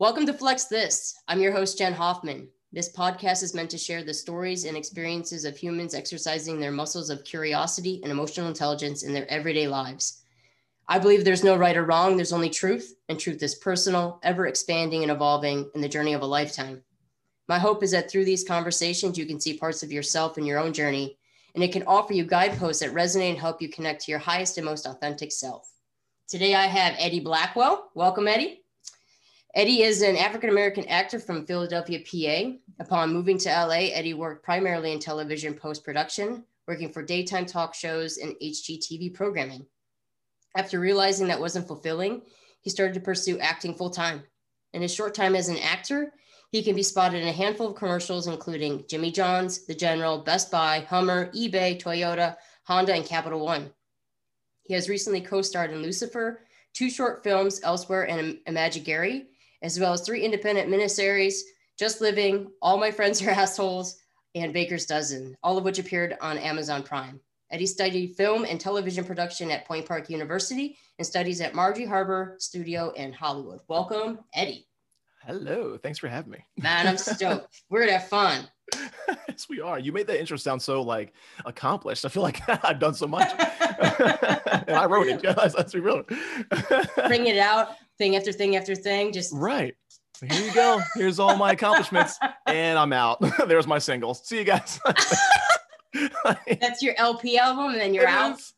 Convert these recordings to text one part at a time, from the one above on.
Welcome to Flex This. I'm your host, Jen Hoffman. This podcast is meant to share the stories and experiences of humans exercising their muscles of curiosity and emotional intelligence in their everyday lives. I believe there's no right or wrong, there's only truth, and truth is personal, ever expanding and evolving in the journey of a lifetime. My hope is that through these conversations, you can see parts of yourself in your own journey, and it can offer you guideposts that resonate and help you connect to your highest and most authentic self. Today, I have Eddie Blackwell. Welcome, Eddie. Eddie is an African American actor from Philadelphia, PA. Upon moving to LA, Eddie worked primarily in television post production, working for daytime talk shows and HGTV programming. After realizing that wasn't fulfilling, he started to pursue acting full time. In his short time as an actor, he can be spotted in a handful of commercials, including Jimmy John's, The General, Best Buy, Hummer, eBay, Toyota, Honda, and Capital One. He has recently co starred in Lucifer, two short films, Elsewhere and Imaginary, as well as three independent miniseries, Just Living, All My Friends Are Assholes, and Baker's Dozen, all of which appeared on Amazon Prime. Eddie studied film and television production at Point Park University and studies at Margie Haber Studio in Hollywood. Welcome, Eddie. Hello. Thanks for having me. Man, I'm stoked. We're gonna have fun. yes, we are. You made that intro sound so like accomplished. I feel like I've done so much. and I wrote it. Let's be real. Bring it out, thing after thing after thing. Just right. Here you go. Here's all my accomplishments, and I'm out. There's my singles. See you guys. That's your LP album, and then you're out. Is.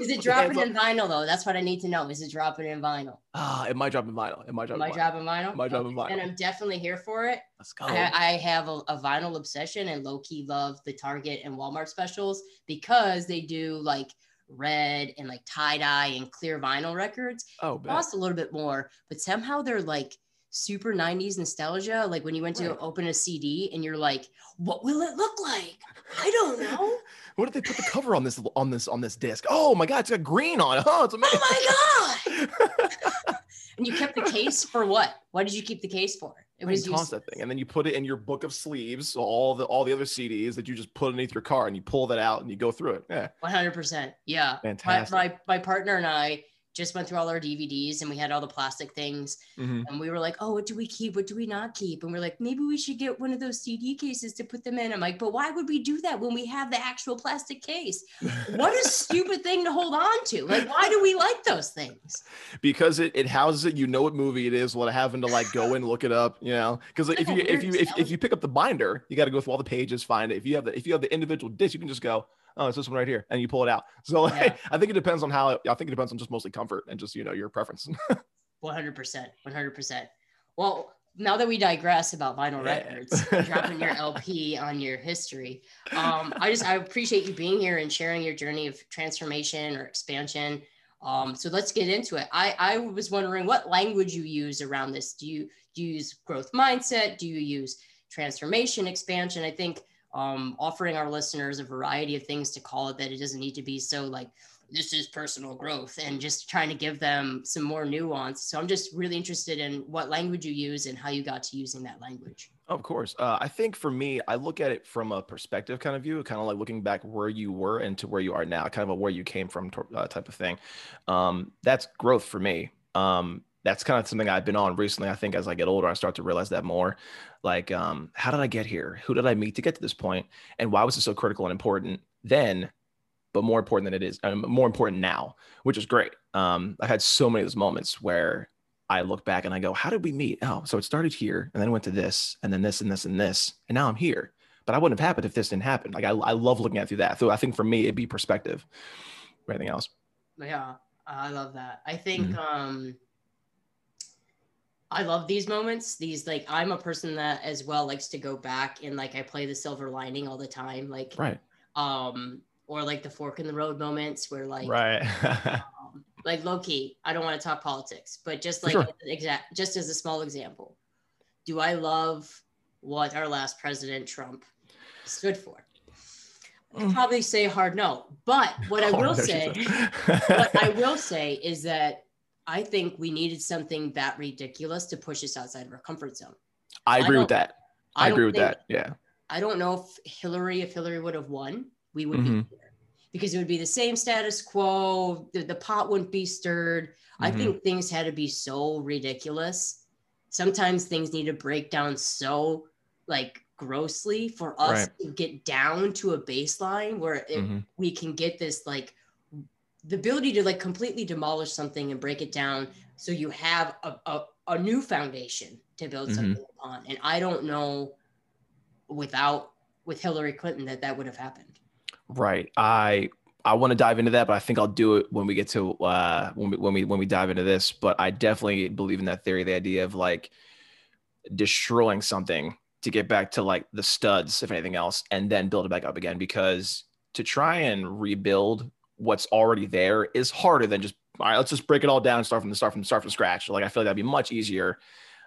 is it dropping in vinyl though? That's what I need to know. Is it dropping in vinyl? Ah, it might drop in vinyl. It might drop. It might drop in vinyl. It might drop in vinyl. And I'm definitely here for it. Let's go. I, I have a, a, vinyl obsession and low key love the Target and Walmart specials because they do like red and like tie dye and clear vinyl records. Oh, cost a little bit more, but somehow they're like super 90s nostalgia. Like when you went to right. open a CD and you're like, what will it look like? I don't know. what did they put the cover on this on this on this disc? Oh my god, it's got green on it. Oh, it's amazing. Oh my god. and you kept the case for what? Why did you keep the case for? It was toss that thing, and then you put it in your book of sleeves. So all the all the other CDs that you just put underneath your car, and you pull that out and you go through it. Yeah, one hundred percent. Yeah, fantastic. My, my my partner and I just went through all our DVDs and we had all the plastic things. Mm-hmm. And we were like, oh, what do we keep? What do we not keep? And we're like, maybe we should get one of those CD cases to put them in. I'm like, but why would we do that when we have the actual plastic case? what a stupid thing to hold on to. Like, why do we like those things? Because it, it houses it, you know what movie it is without having to like go and look it up, you know? Because like, if you if you if, if you pick up the binder, you got to go through all the pages, find it. If you have the if you have the individual disc, you can just go, oh, it's this one right here, and you pull it out. So like, yeah. I think it depends on how. I think it depends on just mostly comfort and just you know your preference. One hundred percent, one hundred percent. Well, now that we digress about vinyl yeah. records, dropping your LP on your history, um, I just I appreciate you being here and sharing your journey of transformation or expansion. Um, so let's get into it. I, I was wondering what language you use around this. Do you, do you use growth mindset? Do you use transformation, expansion? I think um, offering our listeners a variety of things to call it that it doesn't need to be so like this is personal growth and just trying to give them some more nuance. So i'm just really interested in what language you use and how you got to using that language. Of course. Uh, i think for me i look at it from a perspective kind of view kind of like looking back where you were and to where you are now kind of a where you came from uh, type of thing. Um, that's growth for me. Um, that's kind of something I've been on recently. I think as I get older, I start to realize that more. Like, um, how did I get here? Who did I meet to get to this point? And why was it so critical and important then, but more important than it is, um, more important now, which is great. Um, I've had so many of those moments where I look back and I go, how did we meet? Oh, so it started here and then went to this and then this and this and this. And now I'm here. But I wouldn't have happened if this didn't happen. Like I, I love looking at through that. So I think for me, it'd be perspective. Anything else? Yeah, I love that. I think mm-hmm. um I love these moments. These like I'm a person that as well likes to go back and like I play the silver lining all the time. Like right. Um or like the fork in the road moments where like right um, like low key. I don't want to talk politics, but just like sure. exact just as a small example. Do I love what our last president Trump stood for? I'd mm. probably say hard no. But what I will say, what I will say is that I think we needed something that ridiculous to push us outside of our comfort zone. I agree I with that. I, I agree with think, that. Yeah. I don't know if Hillary, if Hillary would have won, we would mm-hmm. be here because it would be the same status quo. The, the pot wouldn't be stirred. Mm-hmm. I think things had to be so ridiculous sometimes things need to break down so like grossly for us Right. to get down to a baseline where it, Mhm. we can get this like the ability to like completely demolish something and break it down so you have a, a, a new foundation to build Mhm. something upon and i don't know without with hillary clinton that that would have happened Right. I I want to dive into that, but I think I'll do it when we get to uh when we when we when we dive into this. But I definitely believe in that theory, the idea of like destroying something to get back to like the studs, if anything else, and then build it back up again. Because to try and rebuild what's already there is harder than just all right, let's just break it all down and start from the start from start from scratch. Like I feel like that'd be much easier,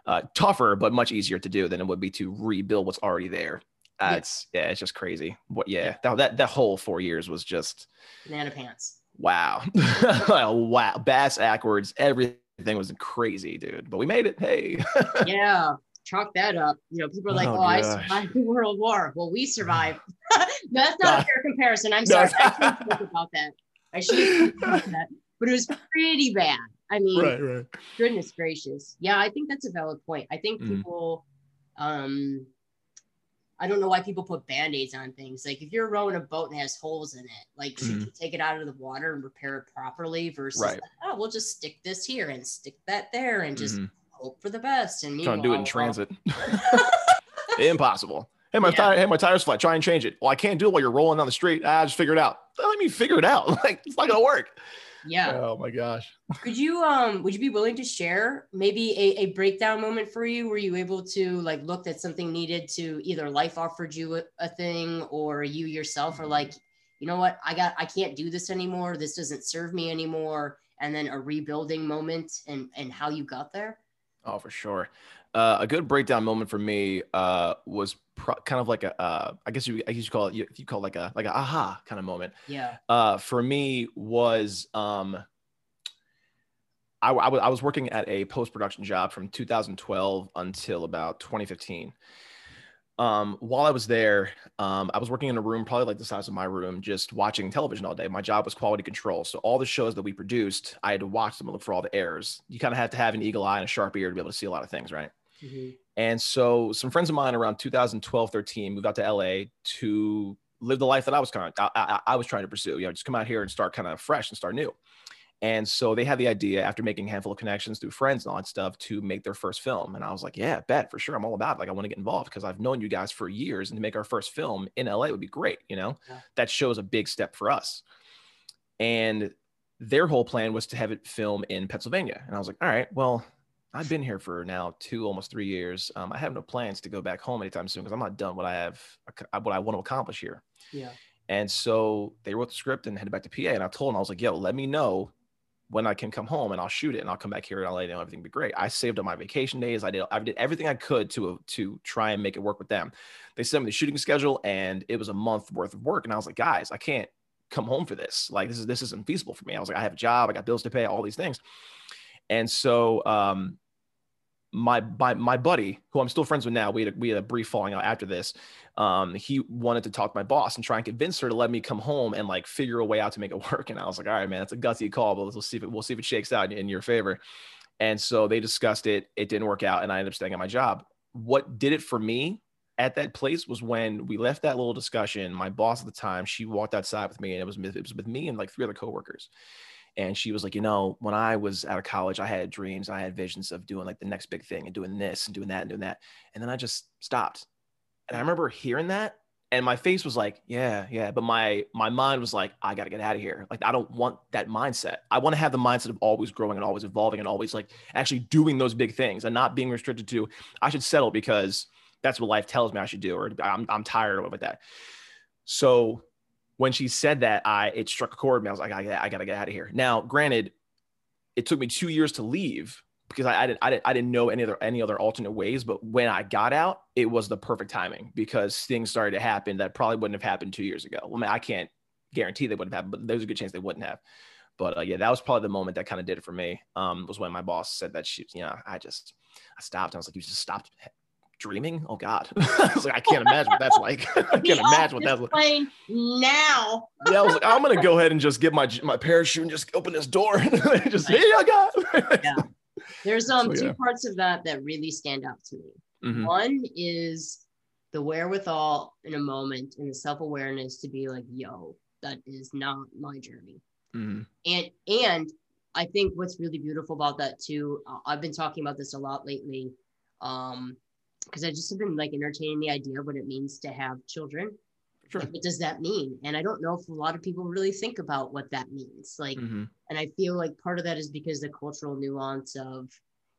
uh, tougher, but much easier to do than it would be to rebuild what's already there. Uh, Yeah. It's yeah, it's just crazy. What yeah, that that that whole four years was just banana pants wow, wow. Bass backwards, everything was crazy, dude. But we made it. Hey, yeah chalk that up you know people are like Oh, oh, i survived the world war well we survived that's not a fair comparison i'm sorry i shouldn't talk about that i shouldn't talk about that but it was pretty bad i mean right. right. goodness gracious yeah i think that's a valid point i think Mhm. people um i don't know why people put band-aids on things like if you're rowing a boat and has holes in it like should Mhm. you take it out of the water and repair it properly versus Right. oh we'll just stick this here and stick that there and just Mhm. Hope for the best and Trying to do it in transit. Impossible. Hey, my Yeah. tire, hey, my tire's flat. Try and change it. Well, I can't do it while you're rolling down the street. Ah, just figure it out. Let me figure it out. Like it's not gonna work. yeah Oh my gosh. could you um would you be willing to share maybe a, a breakdown moment for you were you able to like look at something needed to either life offered you a, a thing or you yourself are like you know what i got i can't do this anymore this doesn't serve me anymore and then a rebuilding moment and and how you got there Oh, for sure. Uh, a good breakdown moment for me uh, was pro- kind of like a, uh, I guess you, I guess you call it, you, you call it like a, like a aha kind of moment. yeah uh, for me was um, I, I, I was working at a post production job from 2012 until about 2015. Um, while I was there, um, I was working in a room probably like the size of my room, just watching television all day. My job was quality control, so all the shows that we produced, I had to watch them and look for all the errors. You kind of have to have an eagle eye and a sharp ear to be able to see a lot of things, right? Mhm. And so some friends of mine around 2012, 13 moved out to LA to live the life that I was kind of, I, I, I was trying to pursue, you know, just come out here and start kind of fresh and start new. And so they had the idea after making a handful of connections through friends and all that stuff to make their first film. And I was like, yeah, bet for sure. I'm all about it. Like, I want to get involved because I've known you guys for years and to make our first film in LA would be great. You know, Yeah. that shows a big step for us. And their whole plan was to have it film in Pennsylvania. And I was like, all right, well, I've been here for now two, almost three years. Um, I have no plans to go back home anytime soon because I'm not done what I have, what I want to accomplish here. yeah And so they wrote the script and headed back to PA. And I told them, I was like, yo, let me know when I can come home and I'll shoot it and I'll come back here and I'll let you know everything be great. I saved up my vacation days. I did I did everything I could to to try and make it work with them. They sent me the shooting schedule and it was a month worth of work. And I was like, guys, I can't come home for this. Like this is this isn't feasible for me. I was like, I have a job, I got bills to pay, all these things. And so um my my my buddy, who I'm still friends with now, we had a, we had a brief falling out after this. Um, he wanted to talk to my boss and try and convince her to let me come home and like figure a way out to make it work. And I was like, all right, man, that's a gutsy call, but let's see if it, we'll see if it shakes out in your favor. And so they discussed it. It didn't work out, and I ended up staying at my job. What did it for me at that place was when we left that little discussion. My boss at the time, she walked outside with me, and it was it was with me and like three other coworkers. And she was like, you know, when I was out of college, I had dreams, I had visions of doing like the next big thing and doing this and doing that and doing that. And then I just stopped. And I mm. remember hearing that and my face was like, yeah, yeah. But my my mind was like, I gotta get out of here. Like, I don't want that mindset. I want to have the mindset of always growing and always evolving and always like actually doing those big things and not being restricted to I should settle because that's what life tells me I should do, or I'm I'm tired of that. So when she said that, I it struck a chord me. I was like, I, gotta- I gotta get out of here. Now, granted, it took me two years to leave because I, I didn't I didn't I didn't know any other any other alternate ways. But when I got out, it was the perfect timing because things started to happen that probably wouldn't have happened two years ago. I, mean, I can't guarantee they wouldn't have happened, but there's a good chance they wouldn't have. But uh, yeah, that was probably the moment that kind of did it for me. Um, was when my boss said that she, you know, I just I stopped. I was like, you just stopped dreaming. Oh God, I was like, I can't imagine what that's like. I can't imagine what that's like. Now. Yeah, I was like, I'm gonna go ahead and just get my my parachute and just open this door. And just here you go. Yeah. There's um So, two yeah. parts of that that really stand out to me. Mhm. One is the wherewithal in a moment and the self-awareness to be like, yo, that is not my journey. Mhm. And and I think what's really beautiful about that too, uh, I've been talking about this a lot lately. Um, because I just have been like entertaining the idea of what it means to have children. Sure. Like, what does that mean? And I don't know if a lot of people really think about what that means. Like, Mhm. and I feel like part of that is because the cultural nuance of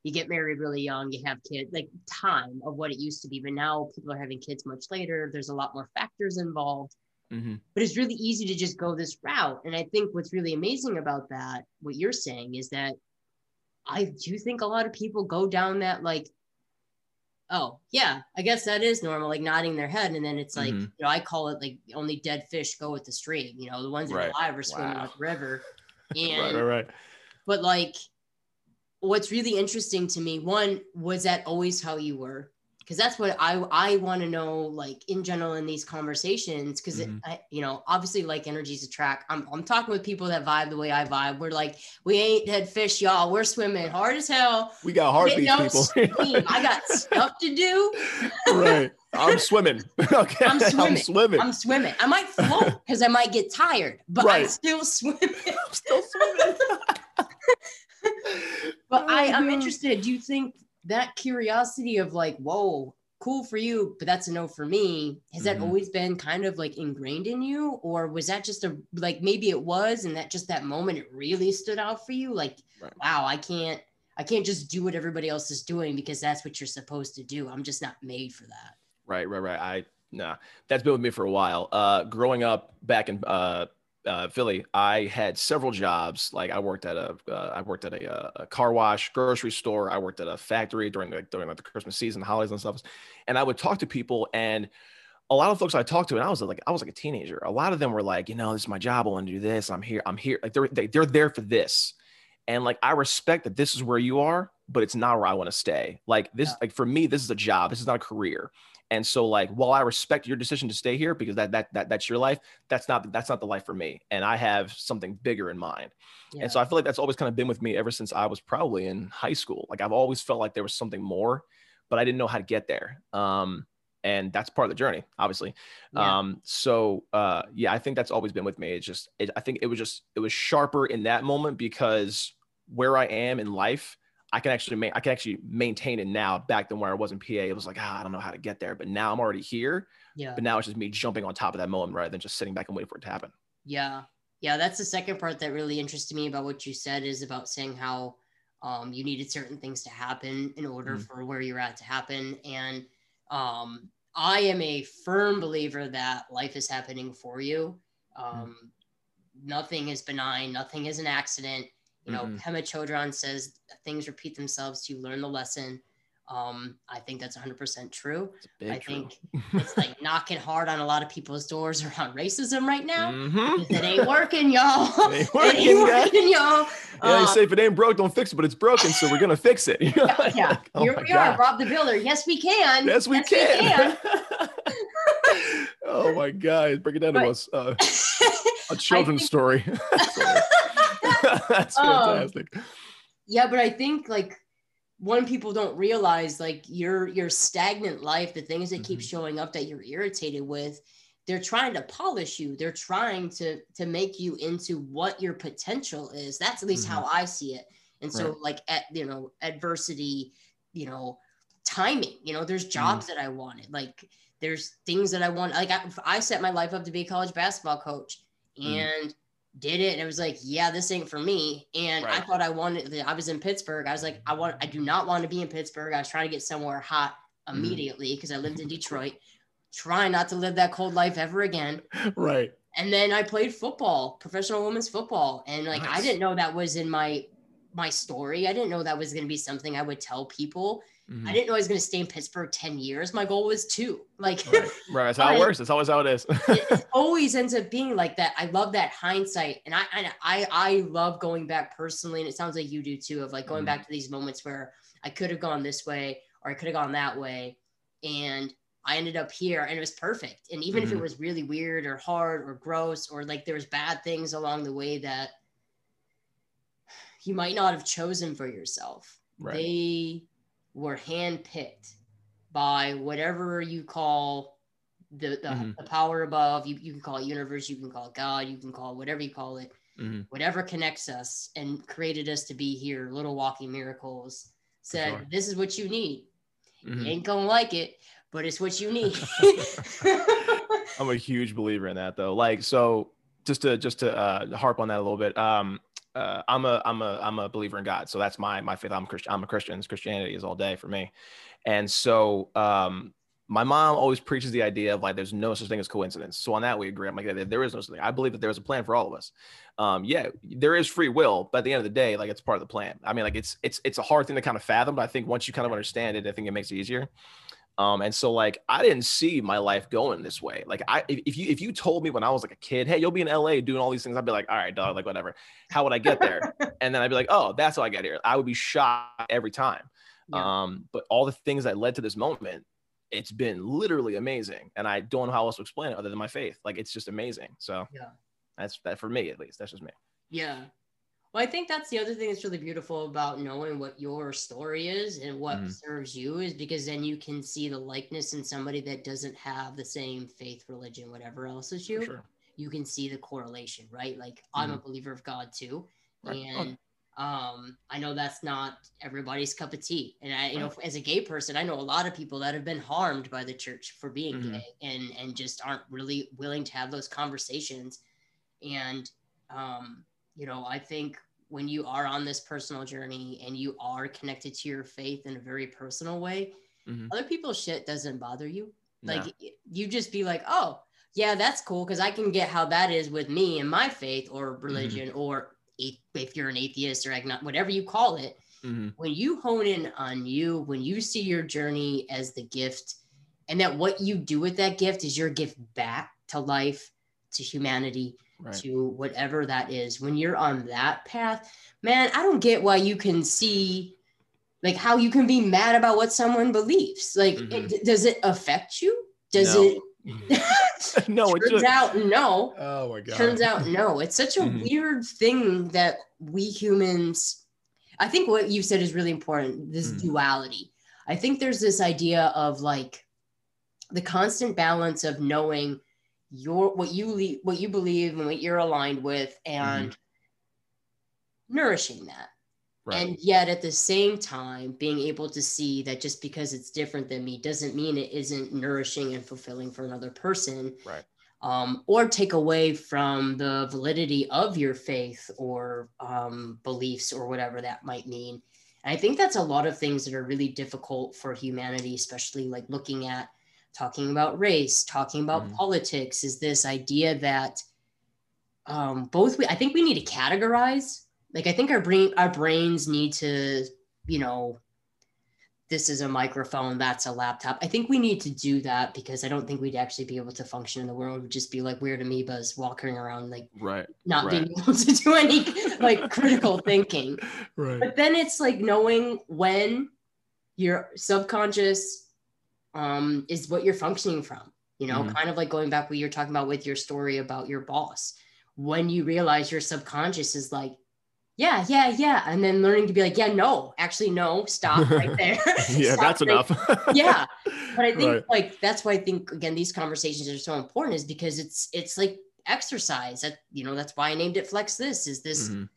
you get married really young, you have kids, like time of what it used to be. But now people are having kids much later. There's a lot more factors involved. Mhm. But it's really easy to just go this route. And I think what's really amazing about that, what you're saying, is that I do think a lot of people go down that like, oh yeah, I guess that is normal, like nodding their head, and then it's like, Mhm. you know, I call it like only dead fish go with the stream. You know, the ones that Right. are alive are swimming Wow. with the river. Right, right, right. but like what's really interesting to me one was that always how you were because that's what i i want to know like in general in these conversations because Mhm. You know obviously like energies attract I'm, I'm talking with people that vibe the way i vibe we're like we ain't dead fish y'all we're swimming hard as hell We got heartbeats, people. i got stuff to do right. I'm swimming. okay. I'm swimming. I'm swimming. i'm swimming i might float because i might get tired but i'm still swimming I'm still swimming. But I, Oh, I'm interested. Do you think that curiosity of like, whoa, cool for you, but that's a no for me, has that Mhm. always been kind of like ingrained in you? Or was that just a like maybe it was and that just that moment it really stood out for you? Like, Right. wow, I can't I can't just do what everybody else is doing because that's what you're supposed to do. I'm just not made for that. Right, right, right. I nah, that's been with me for a while. Uh, growing up back in uh, uh, Philly, I had several jobs. Like I worked at a, uh, I worked at a, uh, a car wash, grocery store. I worked at a factory during the during like the Christmas season, holidays and stuff. And I would talk to people, and a lot of folks I talked to, and I was like, I was like a teenager. A lot of them were like, you know, this is my job. I want to do this. I'm here. I'm here. Like they're they, they're there for this. And like I respect that this is where you are, but it's not where I want to stay. Like this, Yeah. like for me, this is a job. This is not a career. And so like while I respect your decision to stay here because that that, that that's your life, that's not that's not the life for me. And I have something bigger in mind. Yeah. And so I feel like that's always kind of been with me ever since I was probably in high school. Like I've always felt like there was something more, but I didn't know how to get there. Um and that's part of the journey, obviously. Yeah. Um, so uh, yeah, I think that's always been with me. It's just, it, I think it was just, it was sharper in that moment because where I am in life, I can actually make, I can actually maintain it now. Back then, where I was in PA, it was like, ah, I don't know how to get there, but now I'm already here. yeah. But now it's just me jumping on top of that moment rather than just sitting back and waiting for it to happen. Yeah. Yeah. That's the second part that really interested me about what you said is about saying how um, you needed certain things to happen in order Mhm. for where you're at to happen. And um, I am a firm believer that life is happening for you. Um, Nothing is benign, nothing is an accident. You know, Mhm. Pema Chodron says things repeat themselves to learn the lesson. Um, I think that's 100% true. I true. think it's like knocking hard on a lot of people's doors around racism right now. Mhm. It ain't working, y'all. It ain't It working, ain't working, y'all. Yeah, they Um, say if it ain't broke, don't fix it, but it's broken, so we're gonna fix it. You yeah. Like, oh Here we are, Bob the Builder. Yes, we can. Yes, we Yes, we can. oh my God, break it down to us. Uh, a children's think- story. That's Um, fantastic. yeah, but I think like when people don't realize like your your stagnant life, the things that keep Mhm. showing up that you're irritated with, they're trying to polish you. They're trying to to make you into what your potential is. That's at least how I see it. And so Right. like at you know adversity, you know, timing. You know, there's jobs that I wanted. Like there's things that I want. Like I, I set my life up to be a college basketball coach Mm. and did it. And it was like, yeah, this ain't for me. And I thought I wanted. I was in Pittsburgh. I was like, I want. I do not want to be in Pittsburgh. I was trying to get somewhere hot Mhm. immediately because I lived in Detroit. Trying not to live that cold life ever again. Right. And then I played football, professional women's football, and like I didn't know that was in my my story. I didn't know that was going to be something I would tell people. Mhm. I didn't know I was going to stay in Pittsburgh 10 years. My goal was two. Like Right. right. That's how it works. That's always how it is. it always ends up being like that. I love that hindsight. And I, I I I love going back personally. And it sounds like you do too, of like going Mhm. back to these moments where I could have gone this way or I could have gone that way. And I ended up here and it was perfect. And even if it Mhm. was really weird or hard or gross or like there was bad things along the way that you might not have chosen for yourself. Right. they were handpicked by whatever you call the the, Mhm. the power above. You, you can call it universe, you can call it God, you can call it whatever you call it. Mhm. Whatever connects us and created us to be here, little walking miracles. Said, sure. this is what you need. Mhm. You ain't gonna like it, but it's what you need. I'm a huge believer in that though. Like so just to just to uh, harp on that a little bit. Um uh, I'm a I'm a I'm a believer in God. So that's my my faith. I'm Christian. I'm a Christian. Christianity is all day for me. And so um my mom always preaches the idea of like there's no such thing as coincidence. So on that we agree. I'm like there- is no such thing. I believe that there is a plan for all of us. Um, yeah, there is free will, but at the end of the day, like it's part of the plan. I mean, like it's it's it's a hard thing to kind of fathom, but I think once you kind of understand it, I think it makes it easier. Um, and so like I didn't see my life going this way. Like I if you if you told me when I was like a kid, hey, you'll be in LA doing all these things, I'd be like, all right, dog, like whatever. How would I get there? and then I'd be like, oh, that's how I get here. I would be shocked every time. Yeah. Um, but all the things that led to this moment, it's been literally amazing. And I don't know how else to explain it other than my faith. Like it's just amazing. So Yeah. that's that for me at least. That's just me. Yeah. Well, I think that's the other thing that's really beautiful about knowing what your story is and what Mhm. serves you is because then you can see the likeness in somebody that doesn't have the same faith, religion, whatever else as you. Sure. You can see the correlation, right? Like I'm a believer of God too. Right. And um, I know that's not everybody's cup of tea. And I, you know, as a gay person, I know a lot of people that have been harmed by the church for being Mhm. gay and and just aren't really willing to have those conversations. And um, you know, I think when you are on this personal journey and you are connected to your faith in a very personal way, Mhm. other people's shit doesn't bother you. Like No. you just be like, oh, yeah, that's cool because I can get how that is with me and my faith or religion or if you're an atheist or agnostic, whatever you call it. Mhm. When you hone in on you, when you see your journey as the gift, and that what you do with that gift is your gift back to life, to humanity, Right. to whatever that is. When you're on that path, man, I don't get why you can see like how you can be mad about what someone believes. Like, Mhm. it, does it affect you? Does No. it? no, it turns just out no. Oh my god. Turns out no. It's such a Mhm. weird thing that we humans. I think what you said is really important. This Mhm. duality. I think there's this idea of like the constant balance of knowing your what you le- what you believe and what you're aligned with and nourishing that right. and yet at the same time being able to see that just because it's different than me doesn't mean it isn't nourishing and fulfilling for another person Right. um, or take away from the validity of your faith or um, beliefs or whatever that might mean and i think that's a lot of things that are really difficult for humanity especially like looking at talking about race talking about Mhm. politics is this idea that um, both we, i think we need to categorize like i think our brain our brains need to you know this is a microphone that's a laptop i think we need to do that because i don't think we'd actually be able to function in the world we'd just be like weird amoebas walking around like right. not Right. being able to do any like critical thinking Right. but then it's like knowing when your subconscious um, is what you're functioning from you know Mhm. kind of like going back what you're talking about with your story about your boss when you realize your subconscious is like yeah yeah yeah and then learning to be like yeah no actually no stop right there yeah, Stop that's right enough. yeah but i think Right. like that's why i think again these conversations are so important is because it's it's like exercise that you know that's why i named it flex this is this Mhm.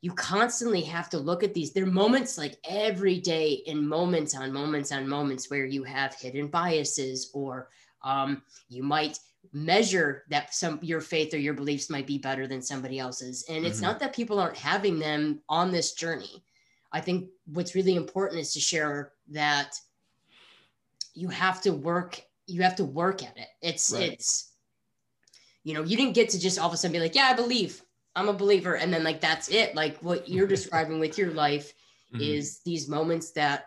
You constantly have to look at these. There are moments like every day in moments on moments on moments where you have hidden biases or um, you might measure that some your faith or your beliefs might be better than somebody else's. And it's Mhm. not that people aren't having them on this journey. I think what's really important is to share that you have to work you have to work at it. It's Right. it's you know you didn't get to just all of a sudden be like yeah i believe i'm a believer and then like that's it like what you're describing with your life Mhm. is these moments that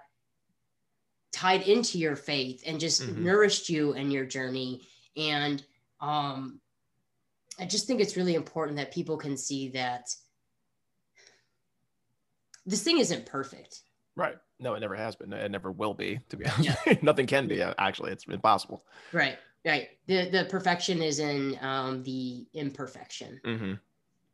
tied into your faith and just Mhm. nourished you and your journey and um i just think it's really important that people can see that this thing isn't perfect Right. No, it never has been. It never will be, to be honest. Nothing can be, uh, actually. It's impossible. right right the the perfection is in um the imperfection hmm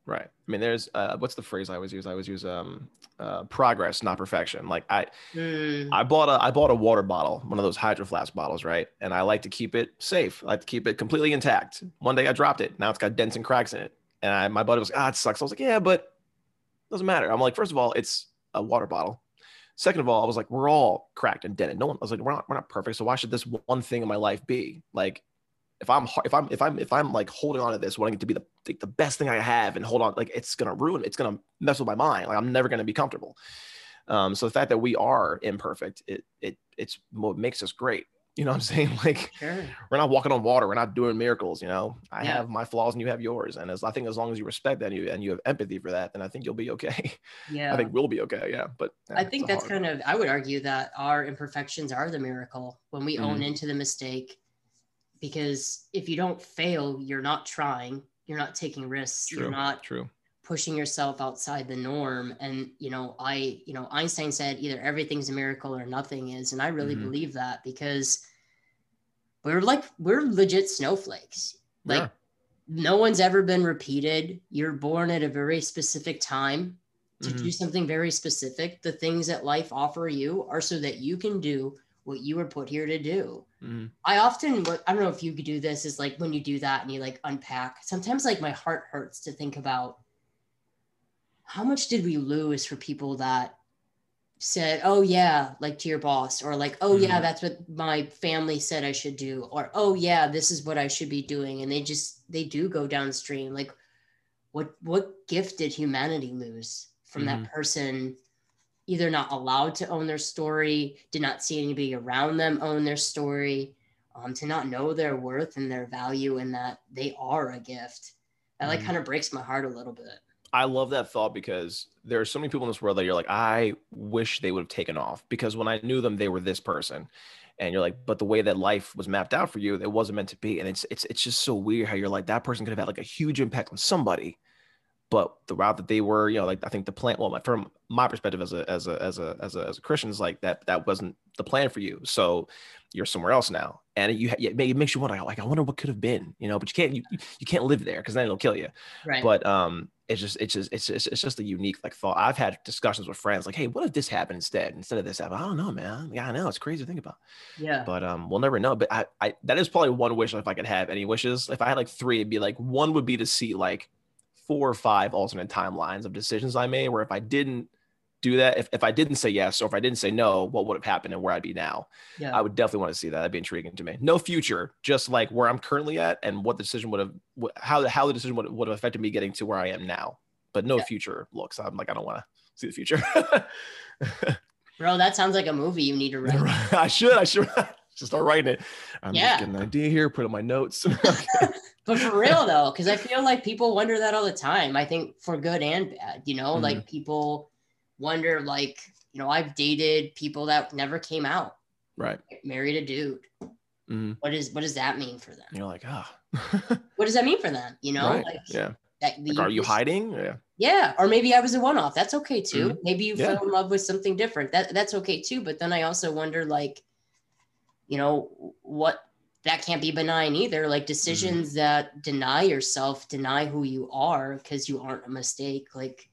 Right. I mean, there's uh, what's the phrase I always use? I always use um, uh, progress, not perfection. Like I, mm. I bought a I bought a water bottle, one of those hydro flask bottles, right? And I like to keep it safe. I like to keep it completely intact. One day I dropped it. Now it's got dents and cracks in it. And I, my buddy was like, ah, it sucks. I was like, yeah, but it doesn't matter. I'm like, first of all, it's a water bottle. Second of all, I was like, we're all cracked and dented. No one. I was like, we're not we're not perfect. So why should this one thing in my life be like? If I'm if I'm if I'm if I'm like holding on to this, wanting it to be the the best thing I have, and hold on, like it's gonna ruin, it's gonna mess with my mind. Like I'm never gonna be comfortable. Um, so the fact that we are imperfect, it it it's what makes us great. You know what I'm saying? Like sure. we're not walking on water, we're not doing miracles. You know, I yeah. have my flaws and you have yours, and as I think as long as you respect that and you and you have empathy for that, then I think you'll be okay. Yeah, I think we'll be okay. Yeah, but yeah, I think that's kind of I would argue that our imperfections are the miracle when we mm-hmm. own into the mistake because if you don't fail, you're not trying, you're not taking risks, true, you're not true pushing yourself outside the norm. And you know, I, you know, Einstein said either everything's a miracle or nothing is, and I really mm-hmm. believe that because we're like we're legit snowflakes. Like yeah. no one's ever been repeated. You're born at a very specific time to mm-hmm. do something very specific. The things that life offer you are so that you can do what you were put here to do. Mm-hmm. I often, I don't know if you could do this, is like when you do that and you like unpack, sometimes like my heart hurts to think about how much did we lose for people that said, oh, yeah, like to your boss, or like, oh, mm-hmm. yeah, that's what my family said I should do, or oh, yeah, this is what I should be doing. And they just, they do go downstream. Like, what, what gift did humanity lose from mm-hmm. that person either not allowed to own their story, did not see anybody around them own their story, um, to not know their worth and their value and that they are a gift. That like mm. kind of breaks my heart a little bit. I love that thought because there are so many people in this world that you're like, I wish they would have taken off because when I knew them, they were this person. And you're like, but the way that life was mapped out for you, it wasn't meant to be. And it's it's it's just so weird how you're like, that person could have had like a huge impact on somebody but the route that they were, you know, like I think the plan. Well, from my perspective as a as a as a as a as a Christian is like that that wasn't the plan for you. So you're somewhere else now, and you it makes you wonder like I wonder what could have been, you know. But you can't you, you can't live there because then it'll kill you. Right. But um, it's just it's just it's just it's just a unique like thought. I've had discussions with friends like, hey, what if this happened instead instead of this happened? I don't know, man. Yeah, I know it's crazy to think about. Yeah. But um, we'll never know. But I I that is probably one wish if I could have any wishes. If I had like three, it'd be like one would be to see like four or five alternate timelines of decisions I made where if I didn't do that, if, if I didn't say yes or if I didn't say no, what would have happened and where I'd be now? Yeah. I would definitely want to see that. That'd be intriguing to me. No future, just like where I'm currently at and what the decision would have, how, the, how the decision would, would have affected me getting to where I am now, but no yeah. future looks. I'm like, I don't want to see the future. Bro, that sounds like a movie you need to write. I should, I should just start writing it. I'm yeah. just getting an idea here, put on my notes. but for real though, because I feel like people wonder that all the time. I think for good and bad, you know, mm-hmm. like people wonder, like, you know, I've dated people that never came out. Right. Married a dude. Mm-hmm. What is what does that mean for them? You're like, ah. what does that mean for them? You know, right. like yeah. That like, are you hiding? Yeah. Yeah. Or maybe I was a one-off. That's okay too. Mm-hmm. Maybe you yeah. fell in love with something different. That that's okay too. But then I also wonder, like, you know, what that can't be benign either. Like decisions mm-hmm. that deny yourself, deny who you are because you aren't a mistake. Like,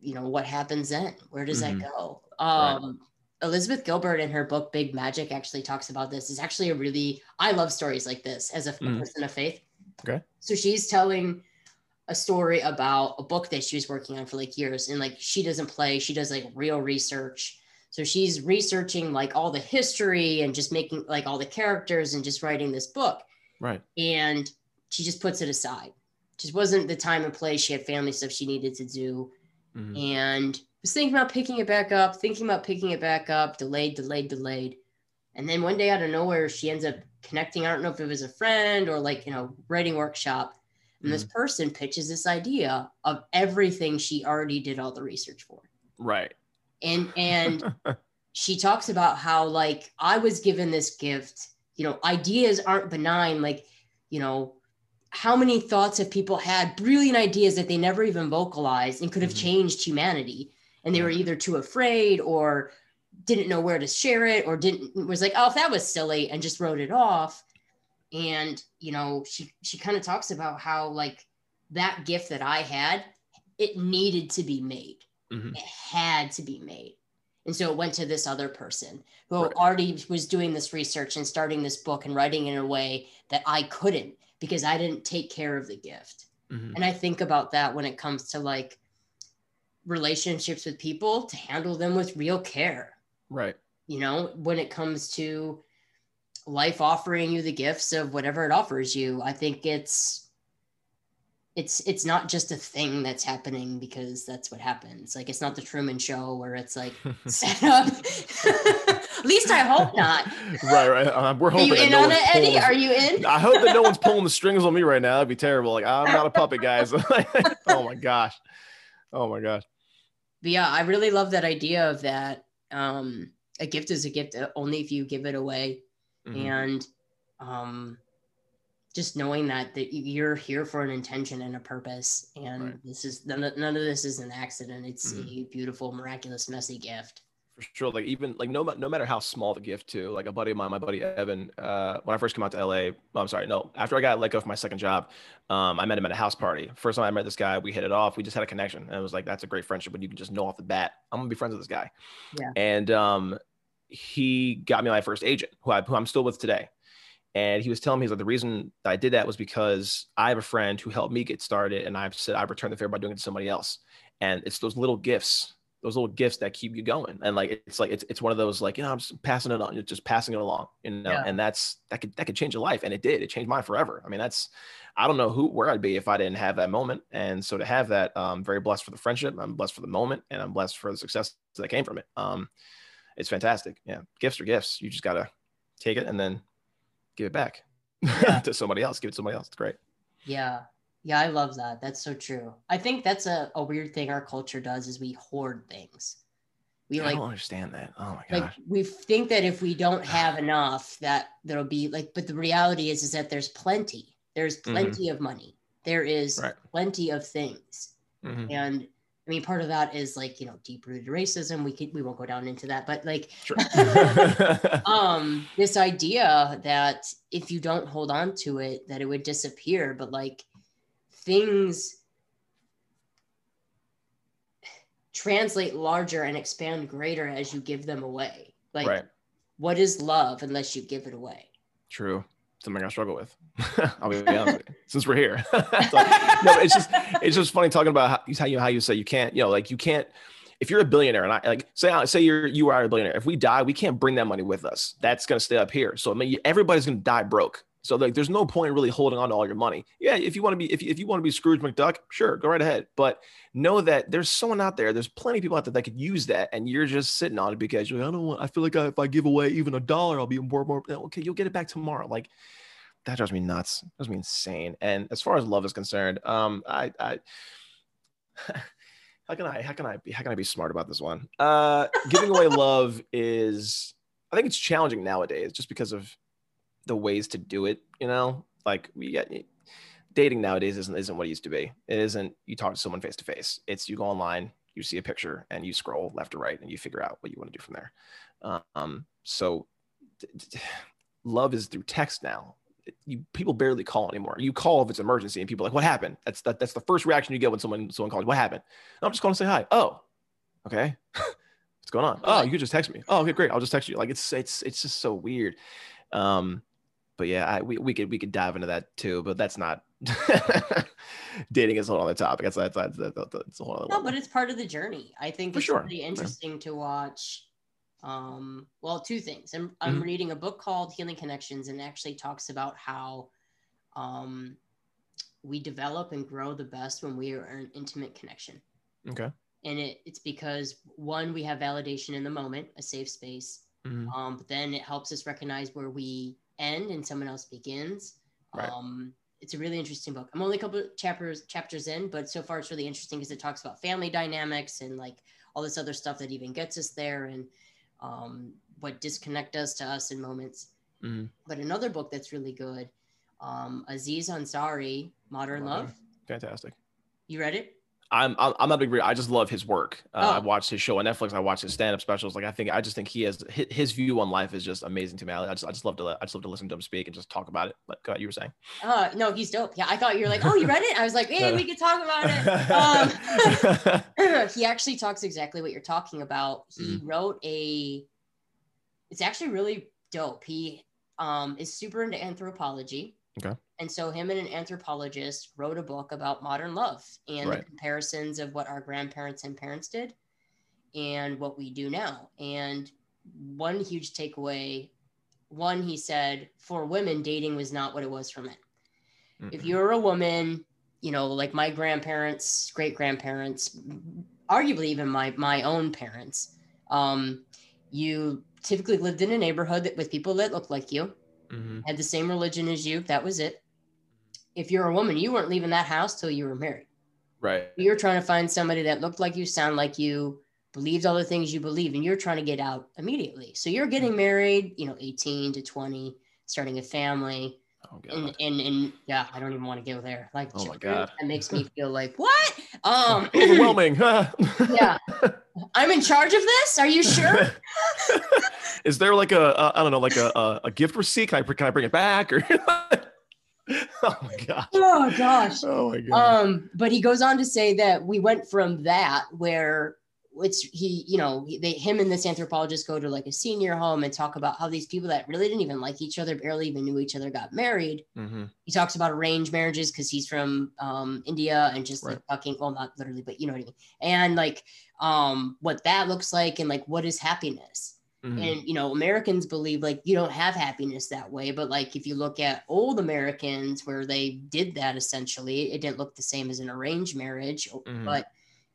you know, what happens then? Where does mm-hmm. that go? Um, right. Elizabeth Gilbert in her book Big Magic actually talks about this. It's actually a really I love stories like this as a, mm. person of faith. Okay. So she's telling a story about a book that she was working on for like years and like she doesn't play, she does like real research so she's researching like all the history and just making like all the characters and just writing this book. Right. And she just puts it aside. Just wasn't the time and place. She had family stuff she needed to do. Mm-hmm. And was thinking about picking it back up, thinking about picking it back up, delayed, delayed, delayed. And then one day out of nowhere, she ends up connecting. I don't know if it was a friend or like, you know, writing workshop. And mm-hmm. this person pitches this idea of everything she already did all the research for. Right and and she talks about how like i was given this gift you know ideas aren't benign like you know how many thoughts have people had brilliant ideas that they never even vocalized and could have mm-hmm. changed humanity and they were either too afraid or didn't know where to share it or didn't was like oh that was silly and just wrote it off and you know she she kind of talks about how like that gift that I had, it needed to be made. Mhm. It had to be made. And so it went to this other person who Right. already was doing this research and starting this book and writing in a way that I couldn't because I didn't take care of the gift. Mhm. And I think about that when it comes to like relationships with people to handle them with real care. Right. You know, when it comes to life offering you the gifts of whatever it offers you, I think it's it's it's not just a thing that's happening because that's what happens. Like it's not the Truman show where it's like set up. At least I hope not. right, right. Uh, we're hoping. Are you in no on it, Eddie? pulling- Are you in? I hope that no one's pulling the strings on me right now. That'd be terrible. Like I'm not a puppet, guys. oh my gosh. Oh my gosh. But yeah, I really love that idea of that. Um, a gift is a gift only if you give it away, Mhm. and um, just knowing that that you- you're here for an intention and a purpose, and Right. this is none of, none of this is an accident. It's Mhm. a beautiful, miraculous, messy gift. for sure like even like no no matter how small the gift too like a buddy of mine my buddy evan uh when i first came out to la well, i'm sorry no after i got let go from my second job um i met him at a house party first time i met this guy we hit it off we just had a connection and it was like that's a great friendship when you can just know off the bat i'm gonna be friends with this guy Yeah. and um he got me my first agent who, I, who i'm still with today and he was telling me he's like the reason that i did that was because i have a friend who helped me get started and i've said I've returned the favor by doing it to somebody else. And it's those little gifts those little gifts that keep you going. And like it's like it's, it's one of those like you know i'm just passing it on you're just passing it along you know? Yeah. and that's that could that could change your life and it did. It changed mine forever. I mean that's i don't know who where i'd be if i didn't have that moment. And so to have that I'm very blessed for the friendship i'm blessed for the moment and i'm blessed for the success that came from it. Um it's fantastic. Yeah gifts are gifts. You just gotta take it and then give it back Yeah. to somebody else give it to somebody else it's great Yeah. Yeah, I love that. That's so true. I think that's a, a weird thing our culture does is we hoard things. We i like don't understand that oh my god. like we think that if we don't have enough that there'll be like but the reality is is that there's plenty there's Mhm. plenty of money there is Right. plenty of things Mhm. and i mean part of that is like you know deep rooted racism we could we won't go down into that but like sure. um this idea that if you don't hold on to it that it would disappear but like things translate larger and expand greater as you give them away. Like right. what is love unless you give it away? True. Something I struggle with. I'll be honest since we're here. It's like- no, it's just it's just funny talking about how, how you how you say you can't, you know, like you can't if you're a billionaire and I like say say you're you are a billionaire. If we die, we can't bring that money with us. That's gonna stay up here. So I mean everybody's gonna die broke. So like there's no point really holding on to all your money. Yeah, if you want to be if you, if you want to be Scrooge McDuck, sure, go right ahead. But know that there's someone out there, there's plenty of people out there that could use that, and you're just sitting on it because you're like, I don't want. I feel like I, if I give away even a dollar, I'll be more more. Okay, you'll get it back tomorrow. Like that drives me nuts. That drives me insane. And as far as love is concerned, um, I, I how can I how can I be how can I be smart about this one? Uh, giving away love is I think it's challenging nowadays just because of the ways to do it. You know, like we get dating nowadays isn't isn't what it used to be. It isn't you talk to someone face to face. It's you go online, you see a picture, and you scroll left or right, and you figure out what you want to do from there. Um, so d- d- love is through text now. You people barely call anymore. You call if it's emergency, and people like, "What happened?" That's that, that's the first reaction you get when someone someone calls. What happened? I'm just calling to say hi. Oh, okay. What's going on? Oh, you just text me. Oh, okay, great. I'll just text you. Like it's it's it's just so weird. Um, but yeah, I, we we could we could dive into that too, but that's not dating is a whole other topic. That's that's that's, that's, that's a whole other no one. but it's part of the journey i think For it's sure. really Yeah. interesting to watch um well two things i'm, I'm Mhm. reading a book called healing connections and it actually talks about how um we develop and grow the best when we are in intimate connection okay. and it, it's because one we have validation in the moment a safe space Mhm. um, but then it helps us recognize where we end and someone else begins Right. um, it's a really interesting book i'm only a couple chapters chapters in but so far it's really interesting because it talks about family dynamics and like all this other stuff that even gets us there and um, what disconnect does to us in moments Mhm. but another book that's really good um, aziz ansari modern love Fantastic. you read it I'm I'm not a big. I just love his work. Uh, Oh. I watched his show on Netflix. I watched his stand up specials. Like I think I just think he has his, his view on life is just amazing to me. I just I just love to I just love to listen to him speak and just talk about it. But go ahead, you were saying. Uh, no, he's dope. Yeah, I thought you were like, oh, you read it? I was like, hey, we could talk about it. Um, he actually talks exactly what you're talking about. He wrote a. It's actually really dope. He um, is super into anthropology. Okay. And so him and an anthropologist wrote a book about modern love and the comparisons of what our grandparents and parents did and what we do now. And one huge takeaway, one he said, for women, dating was not what it was for men if Mhm. you're a woman, you know, like my grandparents, great grandparents, arguably even my my own parents, um, you typically lived in a neighborhood that, with people that looked like you, Mhm. had the same religion as you. That was it. If you're a woman, you weren't leaving that house till you were married. right. You're trying to find somebody that looked like you, sound like you, believed all the things you believe, and you're trying to get out immediately. So you're getting married, you know, 18 to 20, starting a family Oh and, god. and and yeah, I don't even want to go there. Like, Oh my God. that makes me feel like what? Um, Overwhelming. yeah, I'm in charge of this. Are you sure? Is there like a a I don't know like a a, a gift receipt? Can I can I bring it back or? oh my god. oh gosh. Oh my god. Um, but he goes on to say that we went from that where it's he, you know, they him and this anthropologist go to like a senior home and talk about how these people that really didn't even like each other, barely even knew each other, got married. hmm he talks about arranged marriages because he's from um, India and just like fucking well not literally but you know what I mean and like um what that looks like and like what is happiness Mhm. and you know Americans believe like you don't have happiness that way but like if you look at old Americans where they did that essentially it didn't look the same as an arranged marriage Mhm. but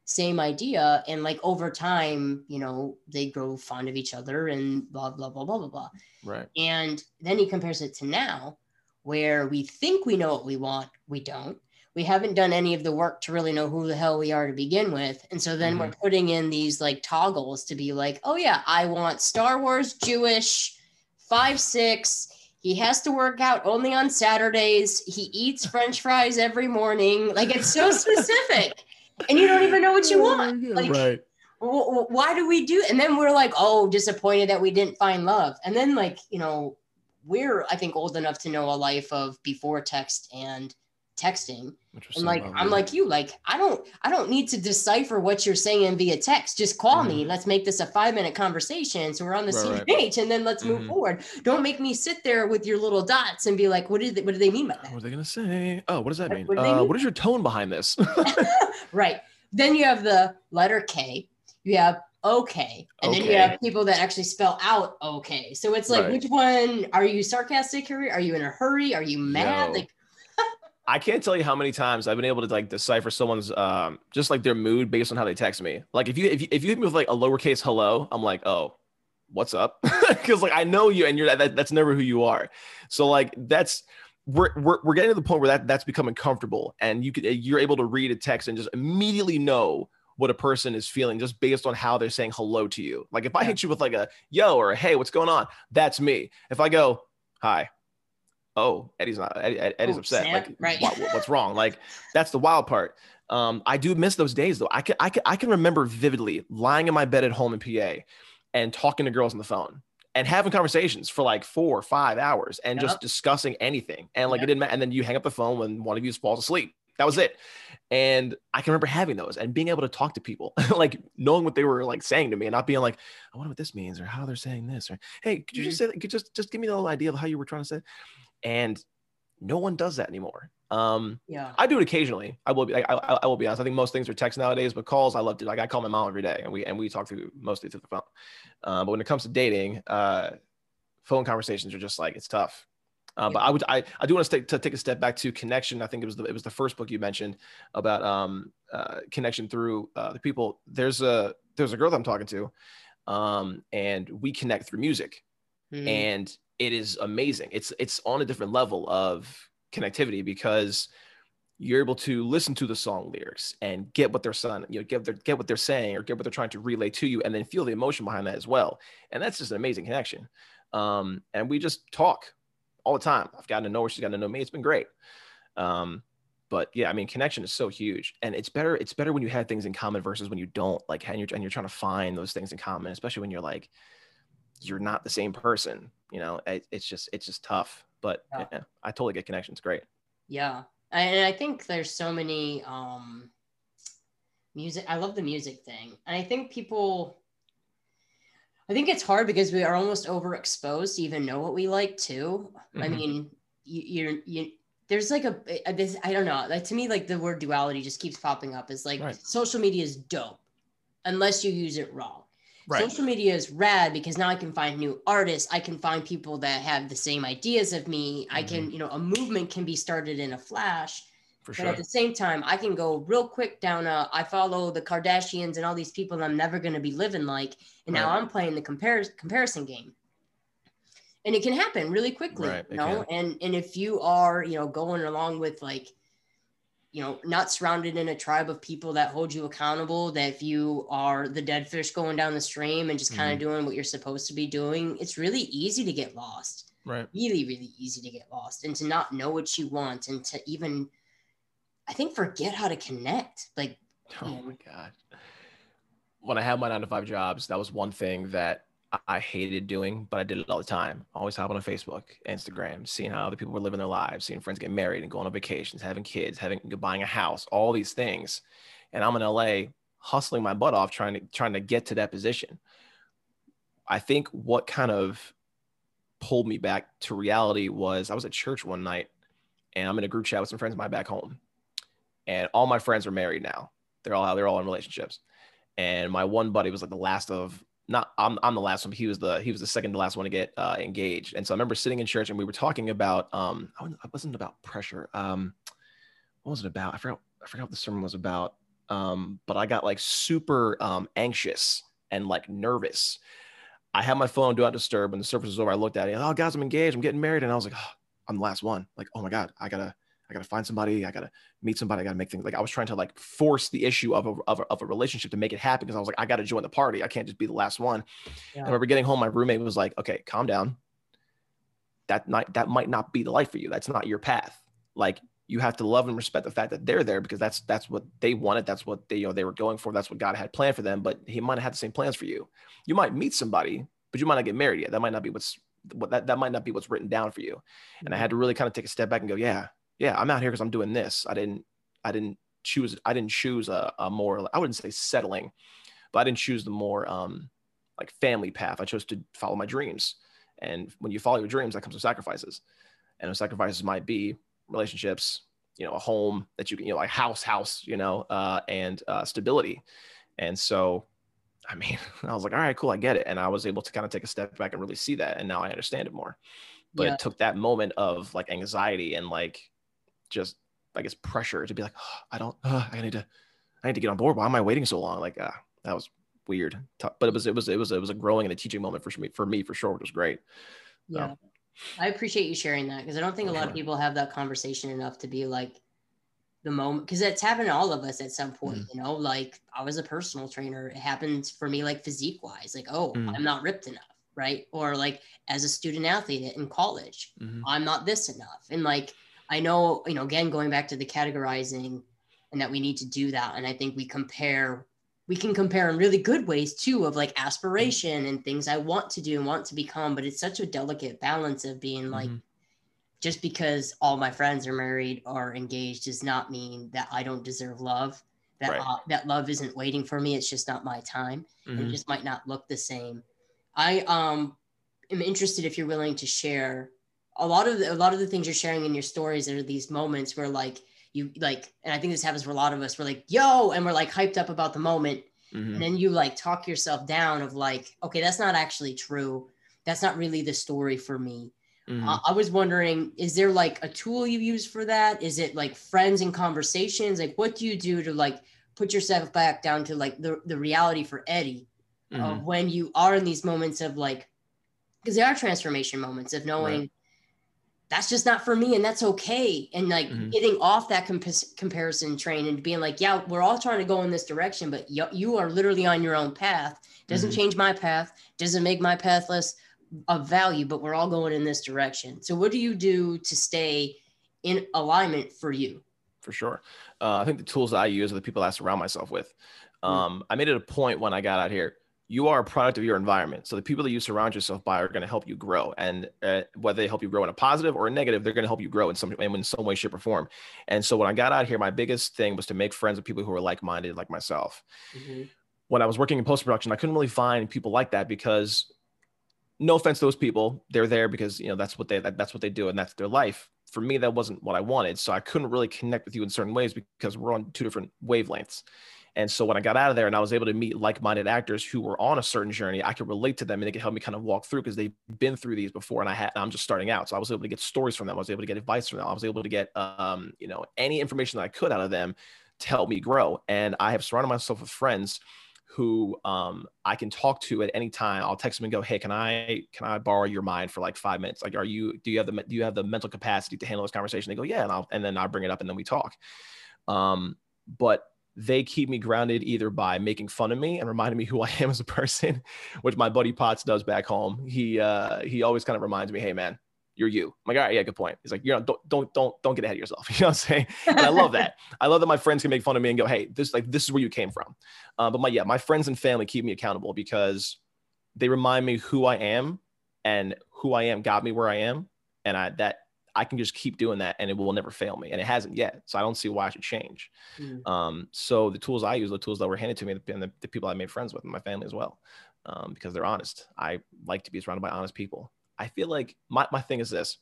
same idea and like over time you know they grow fond of each other and blah blah blah blah blah blah Right. and then he compares it to now, where we think we know what we want, we don't. We haven't done any of the work to really know who the hell we are to begin with. And so then we're mm-hmm. putting in these like toggles to be like, oh, yeah, I want Star Wars Jewish, five, six. He has to work out only on Saturdays. He eats French fries every morning. Like it's so specific. And you don't even know what you want. Like, right. w- w- why do we do and then we're like oh disappointed that we didn't find love and then like you know we're i think old enough to know a life of before text and texting And like i'm like you like i don't i don't need to decipher what you're saying via text just call me let's make this a five minute conversation so we're on the Mm-hmm. Right, same right. page and then let's move Mhm. forward don't make me sit there with your little dots and be like what did they, what do they mean by that What are they gonna say? Oh, what does that What- mean? what do Uh, mean? what is your tone behind this? Right. Then you have the letter K. You have okay. And then you have people that actually spell out okay. So it's like, Right. which one are you sarcastic here? Are you in a hurry? Are you mad? Yo. Like, I can't tell you how many times I've been able to like decipher someone's um just like their mood based on how they text me. Like if you if you, if you hit me with like a lowercase hello, I'm like, oh, what's up? Because like I know you and you're that, that's never who you are. So like that's we're, we're we're getting to the point where that that's becoming comfortable and you could you're able to read a text and just immediately know what a person is feeling just based on how they're saying hello to you. Like if I Yeah. hit you with like a yo or a hey, what's going on? That's me. If I go hi, oh Eddie's not Eddie, Eddie's Oh, upset. snap. Like Right. what- what's wrong? Like that's the wild part. Um, I do miss those days though. I can I can I can remember vividly lying in my bed at home in PA and talking to girls on the phone and having conversations for like four or five hours and Yep. just discussing anything. And like Yep. it didn't matter. And then you hang up the phone when one of you falls asleep. That was it. And I can remember having those and being able to talk to people, like knowing what they were like saying to me and not being like, I wonder what this means or how they're saying this or hey, could you just say that? Could you just just give me a little idea of how you were trying to say? it?" And no one does that anymore. Um, yeah. I do it occasionally. I will be. I, I, I will be honest. I think most things are text nowadays, but calls I love to. Like I call my mom every day, and we and we talk through mostly through the phone. Uh, but when it comes to dating, uh, phone conversations are just like it's tough. Uh, But I would. I, I do want to take to take a step back to connection. I think it was the it was the first book you mentioned about um uh, connection through uh, the people. There's a there's a girl that I'm talking to, um, and we connect through music Mhm. and it is amazing it's it's on a different level of connectivity because you're able to listen to the song lyrics and get what they're saying you know get their, get what they're saying or get what they're trying to relay to you and then feel the emotion behind that as well and that's just an amazing connection um, and we just talk all the time i've gotten to know her she's gotten to know me it's been great um, but yeah, I mean, connection is so huge, and it's better. It's better when you have things in common versus when you don't. Like, and you're and you're trying to find those things in common, especially when you're like, you're not the same person. You know, it, it's just it's just tough. But yeah. yeah, I totally get connections. Great. Yeah, and I think there's so many um music. I love the music thing, and I think people. I think it's hard because we are almost overexposed to even know what we like too. Mm-hmm. I mean, you, you're you there's like a, a this I don't know like to me like the word duality just keeps popping up is like right. social media is dope unless you use it wrong. Right. Social media is rad because now I can find new artists. I can find people that have the same ideas of me. Mm-hmm. I can, you know, a movement can be started in a flash. For sure. But at the same time, I can go real quick down a I follow the Kardashians and all these people that I'm never going to be living like. And right. now I'm playing the compar- comparison game and it can happen really quickly right, you know and and if you are you know going along with like you know not surrounded in a tribe of people that hold you accountable that if you are the dead fish going down the stream and just kind of mm-hmm. doing what you're supposed to be doing it's really easy to get lost. Right. Really really easy to get lost and to not know what you want and to even i think forget how to connect like oh you know, my god. When i had my nine to five jobs that was one thing that I hated doing, but I did it all the time. Always hopping on Facebook, Instagram, seeing how other people were living their lives, seeing friends get married and going on vacations, having kids, having buying a house, all these things. And I'm in LA hustling my butt off trying to trying to get to that position. I think what kind of pulled me back to reality was I was at church one night and I'm in a group chat with some friends of mine back home. And all my friends are married now. They're all they're all in relationships. And my one buddy was like the last of not I'm, I'm the last one. He was the he was the second to last one to get uh, engaged. And so I remember sitting in church and we were talking about um I wasn't about pressure. Um, what was it about? I forgot I forgot what the sermon was about. Um, but I got like super um anxious and like nervous. I had my phone do not disturb. When the service was over, I looked at it. Oh, guys, I'm engaged. I'm getting married, and I was like, oh, I'm the last one. Like, oh my god, I gotta I gotta find somebody. I gotta meet somebody. I gotta make things like I was trying to like force the issue of a, of a, of a relationship to make it happen because I was like, I gotta join the party. I can't just be the last one. Yeah. I remember getting home. My roommate was like, okay, calm down. That might that might not be the life for you. That's not your path. Like you have to love and respect the fact that they're there because that's that's what they wanted. That's what they you know they were going for. That's what God had planned for them. But He might have had the same plans for you. You might meet somebody, but you might not get married yet. That might not be what's what that, that might not be what's written down for you. And I mm-hmm. had to really kind of take a step back and go, yeah, yeah, I'm out here because I'm doing this. I didn't, I didn't choose, I didn't choose a, a more, I wouldn't say settling, but I didn't choose the more um, like family path. I chose to follow my dreams. And when you follow your dreams, that comes with sacrifices. And those sacrifices might be relationships, you know, a home that you can, you know, like house, house, you know, uh, and uh, stability. And so, I mean, I was like, all right, cool, I get it. And I was able to kind of take a step back and really see that. And now I understand it more. But yeah. it took that moment of like anxiety and like just I guess pressure to be like, oh, I don't, uh, I need to, I need to get on board. Why am I waiting so long? Like, uh, that was weird, but it was, it was, it was, it was a growing and a teaching moment for me, for me, for sure. which was great. Yeah. I appreciate you sharing that because I don't think a lot of people have that conversation enough to be like the moment because it's happened to all of us at some point, mm. you know, like I was a personal trainer. It happened for me like physique wise, like, oh, mm. I'm not ripped enough, right? Or like as a student athlete in college, mm-hmm. I'm not this enough. And like I know, you know, again, going back to the categorizing and that we need to do that. And I think we compare, we can compare in really good ways too, of like aspiration and things I want to do and want to become. But it's such a delicate balance of being like, mm-hmm. just because all my friends are married or engaged does not mean that I don't deserve love. That, right. uh, that love isn't waiting for me. It's just not my time. Mm-hmm. It just might not look the same. I um am interested if you're willing to share a lot of the, a lot of the things you're sharing in your stories are these moments where like you like and i think this happens for a lot of us we're like yo and we're like hyped up about the moment mm-hmm. and then you like talk yourself down of like okay that's not actually true that's not really the story for me mm-hmm. uh, i was wondering is there like a tool you use for that is it like friends and conversations like what do you do to like put yourself back down to like the, the reality for eddie mm-hmm. of when you are in these moments of like because there are transformation moments of knowing right that's just not for me and that's okay and like mm-hmm. getting off that comp- comparison train and being like yeah we're all trying to go in this direction but y- you are literally on your own path doesn't mm-hmm. change my path doesn't make my path less of value but we're all going in this direction so what do you do to stay in alignment for you for sure. Uh, I think the tools that I use are the people I surround myself with. Mm. Um, mm. I made it a point when I got out here. You are a product of your environment. So the people that you surround yourself by are going to help you grow, and uh, whether they help you grow in a positive or a negative, they're going to help you grow in some in some way, shape, or form. And so when I got out here, my biggest thing was to make friends with people who are like-minded, like myself. Mm-hmm. When I was working in post production, I couldn't really find people like that because no offense to those people they're there because you know that's what they that, that's what they do and that's their life for me that wasn't what i wanted so i couldn't really connect with you in certain ways because we're on two different wavelengths and so when i got out of there and i was able to meet like-minded actors who were on a certain journey i could relate to them and they could help me kind of walk through because they've been through these before and i had i'm just starting out so i was able to get stories from them i was able to get advice from them i was able to get um, you know any information that i could out of them to help me grow and i have surrounded myself with friends who um, I can talk to at any time. I'll text them and go, "Hey, can I can I borrow your mind for like five minutes? Like, are you do you have the do you have the mental capacity to handle this conversation?" They go, "Yeah," and I'll and then I'll bring it up and then we talk. Um, but they keep me grounded either by making fun of me and reminding me who I am as a person, which my buddy Potts does back home. He uh, he always kind of reminds me, "Hey, man." you're you. I'm like, all right, yeah, good point. He's like, you know, don't don't don't don't get ahead of yourself. You know what I'm saying? And I love that. I love that my friends can make fun of me and go, hey, this like this is where you came from. Uh, but my yeah, my friends and family keep me accountable because they remind me who I am and who I am got me where I am, and I that I can just keep doing that and it will never fail me. And it hasn't yet. So I don't see why I should change. Mm. Um, so the tools I use, the tools that were handed to me and the, the people I made friends with and my family as well, um, because they're honest. I like to be surrounded by honest people. I feel like my, my thing is this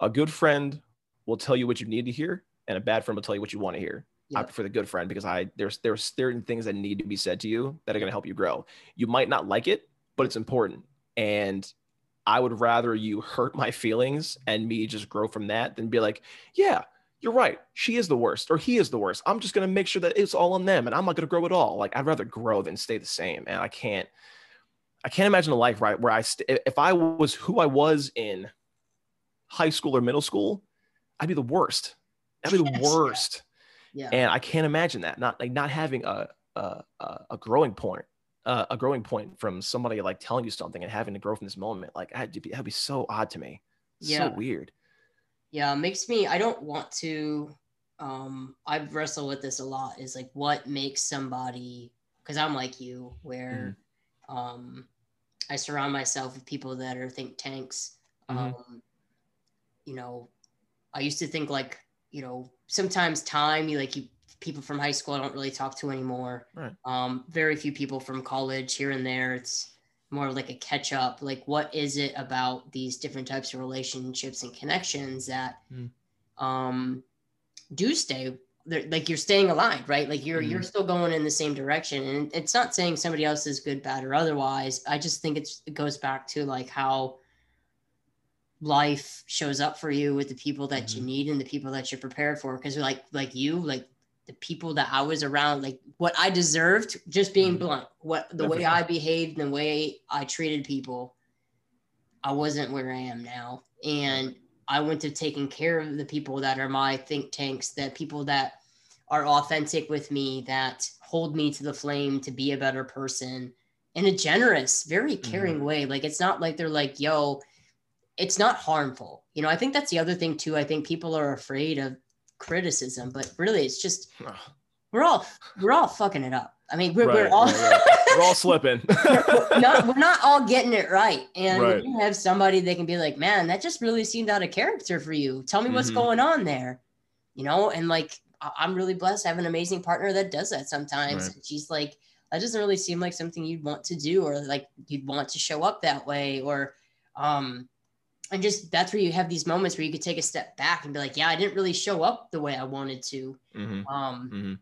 a good friend will tell you what you need to hear, and a bad friend will tell you what you want to hear. Yep. I prefer the good friend because I there's there's certain things that need to be said to you that are going to help you grow. You might not like it, but it's important. And I would rather you hurt my feelings and me just grow from that than be like, yeah, you're right. She is the worst or he is the worst. I'm just going to make sure that it's all on them and I'm not going to grow at all. Like I'd rather grow than stay the same. And I can't, I can't imagine a life right where I st- if I was who I was in high school or middle school, I'd be the worst. I'd be the yes, worst. Yeah. yeah. And I can't imagine that not like not having a a, a growing point, uh, a growing point from somebody like telling you something and having to grow from this moment. Like I'd be, that'd be so odd to me. Yeah. So weird. Yeah, makes me. I don't want to. Um, I've wrestled with this a lot. Is like what makes somebody because I'm like you, where mm. um, I surround myself with people that are think tanks. Mm-hmm. Um, you know, I used to think like, you know, sometimes time, you like you people from high school I don't really talk to anymore. Right. Um, very few people from college here and there. It's more like a catch up. Like, what is it about these different types of relationships and connections that mm. um, do stay like you're staying aligned, right? Like you're mm-hmm. you're still going in the same direction, and it's not saying somebody else is good, bad, or otherwise. I just think it's it goes back to like how life shows up for you with the people that mm-hmm. you need and the people that you're prepared for. Because like like you, like the people that I was around, like what I deserved, just being mm-hmm. blunt, what the way I behaved and the way I treated people, I wasn't where I am now, and I went to taking care of the people that are my think tanks, that people that are authentic with me, that hold me to the flame to be a better person in a generous, very caring mm-hmm. way. Like it's not like they're like, yo, it's not harmful. You know, I think that's the other thing too. I think people are afraid of criticism, but really it's just we're all we're all fucking it up. I mean, we're, right, we're all right, right. we're all slipping. we're, not, we're not all getting it right. And you have somebody that can be like, man, that just really seemed out of character for you. Tell me what's mm-hmm. going on there. You know, and like I'm really blessed. I have an amazing partner that does that sometimes. She's like, that doesn't really seem like something you'd want to do or like you'd want to show up that way or um and just that's where you have these moments where you could take a step back and be like, yeah, I didn't really show up the way I wanted to. Mm-hmm. Um, mm-hmm.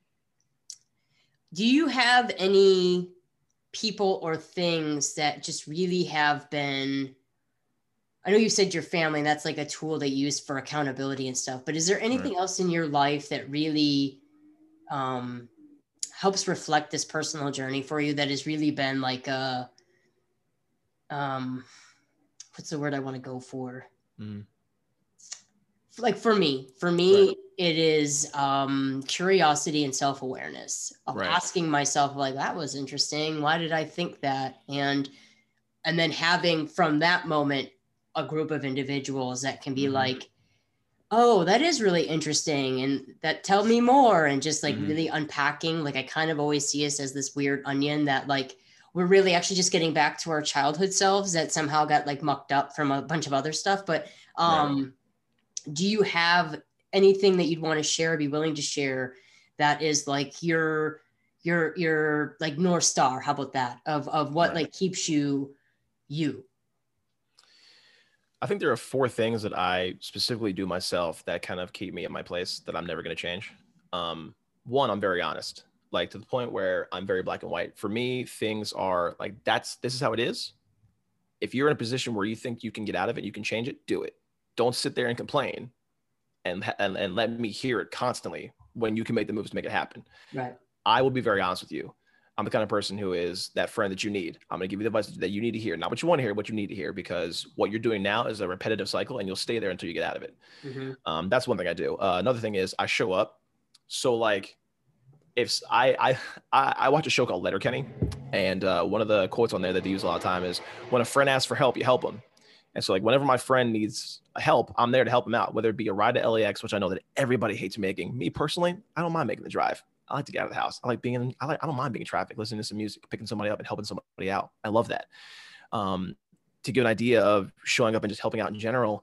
Do you have any people or things that just really have been? I know you said your family, that's like a tool they use for accountability and stuff, but is there anything right. else in your life that really um, helps reflect this personal journey for you that has really been like a, um, what's the word I want to go for? Mm. Like for me, for me, right. it is um, curiosity and self awareness of right. asking myself, like, that was interesting. Why did I think that? And and then having from that moment a group of individuals that can be mm-hmm. like, oh that is really interesting and that tell me more and just like Mhm. really unpacking like i kind of always see us as this weird onion that like we're really actually just getting back to our childhood selves that somehow got like mucked up from a bunch of other stuff but um do you have anything that you'd want to share be willing to share that is like your your your like north star how about that of of what Right. like keeps you you I think there are four things that I specifically do myself that kind of keep me in my place that I'm never going to change. Um, one, I'm very honest, like to the point where I'm very black and white. For me, things are like that's this is how it is. If you're in a position where you think you can get out of it, you can change it, do it. Don't sit there and complain and and, and let me hear it constantly when you can make the moves to make it happen. right I will be very honest with you. I'm the kind of person who is that friend that you need. I'm going to give you the advice that you need to hear, not what you want to hear, what you need to hear, because what you're doing now is a repetitive cycle, and you'll stay there until you get out of it. Mhm. Um, that's one thing I do. Uh, another thing is I show up. So like, if I I I watch a show called Letterkenny, and uh, one of the quotes on there that they use a lot of time is when a friend asks for help, you help them. And so like whenever my friend needs help, I'm there to help him out, whether it be a ride to LAX, which I know that everybody hates making. Me personally, I don't mind making the drive. I like to get out of the house. I like being in, I like I don't mind being in traffic, listening to some music, picking somebody up and helping somebody out. I love that. Um, to give an idea of showing up and just helping out in general,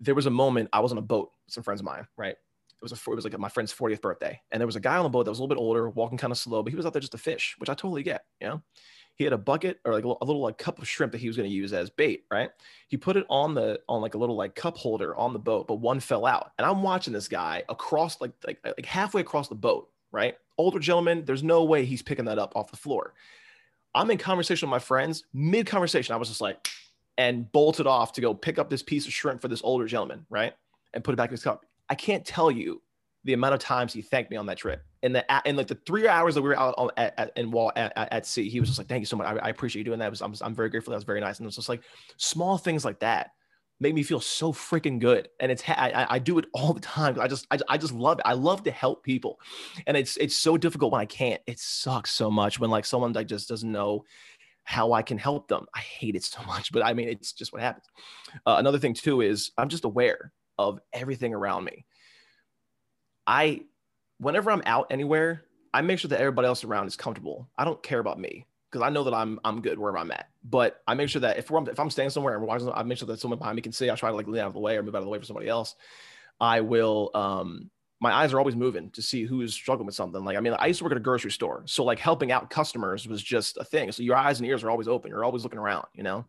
there was a moment I was on a boat with some friends of mine, right? It was a it was like my friend's 40th birthday, and there was a guy on the boat that was a little bit older, walking kind of slow, but he was out there just to fish, which I totally get. You know, he had a bucket or like a little, like cup of shrimp that he was going to use as bait, right? He put it on the on like a little like cup holder on the boat, but one fell out, and I'm watching this guy across like like like halfway across the boat, right? Older gentleman, there's no way he's picking that up off the floor. I'm in conversation with my friends. Mid conversation, I was just like, and bolted off to go pick up this piece of shrimp for this older gentleman, right? And put it back in his cup. I can't tell you the amount of times he thanked me on that trip. In the in like the three hours that we were out on, at, at, in wall at, at, sea, he was just like, "Thank you so much. I, I appreciate you doing that. Was, I'm, I'm very grateful. That was very nice." And it was just like small things like that make me feel so freaking good. And it's I, I- I do it all the time. I just I, I just love it. I love to help people, and it's it's so difficult when I can't. It sucks so much when like someone like just doesn't know how I can help them. I hate it so much, but I mean, it's just what happens. Uh, another thing too is I'm just aware of everything around me. I, whenever I'm out anywhere, I make sure that everybody else around is comfortable. I don't care about me because I know that I'm I'm good wherever I'm at. But I make sure that if we're if I'm staying somewhere and watching, I make sure that someone behind me can see. I try to like lean out of the way or move out of the way for somebody else. I will. um my eyes are always moving to see who is struggling with something. Like, I mean, I used to work at a grocery store. So like helping out customers was just a thing. So your eyes and ears are always open. You're always looking around, you know?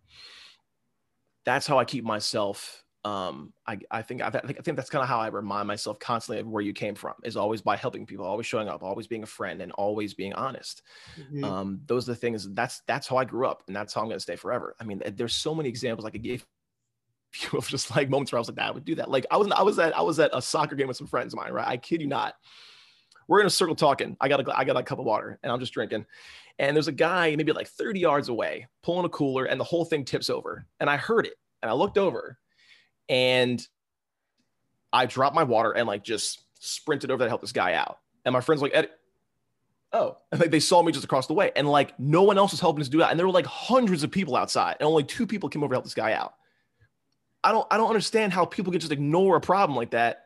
That's how I keep myself. Um, I, I think, I think, I think that's kind of how I remind myself constantly of where you came from is always by helping people, always showing up, always being a friend and always being honest. Mhm. Um, those are the things that's, that's how I grew up and that's how I'm going to stay forever. I mean, there's so many examples I could give you of just like moments where I was like, "Nah, I would do that. Like I was, I was at, I was at a soccer game with some friends of mine, right? I kid you not. We're in a circle talking. I got a, I got a cup of water and I'm just drinking. And there's a guy maybe like 30 yards away pulling a cooler and the whole thing tips over. And I heard it and I looked over and I dropped my water and like just sprinted over to help this guy out. And my friends like, Ed, oh, and like they saw me just across the way. And like no one else was helping us do that. And there were like hundreds of people outside and only two people came over to help this guy out. I don't I don't understand how people can just ignore a problem like that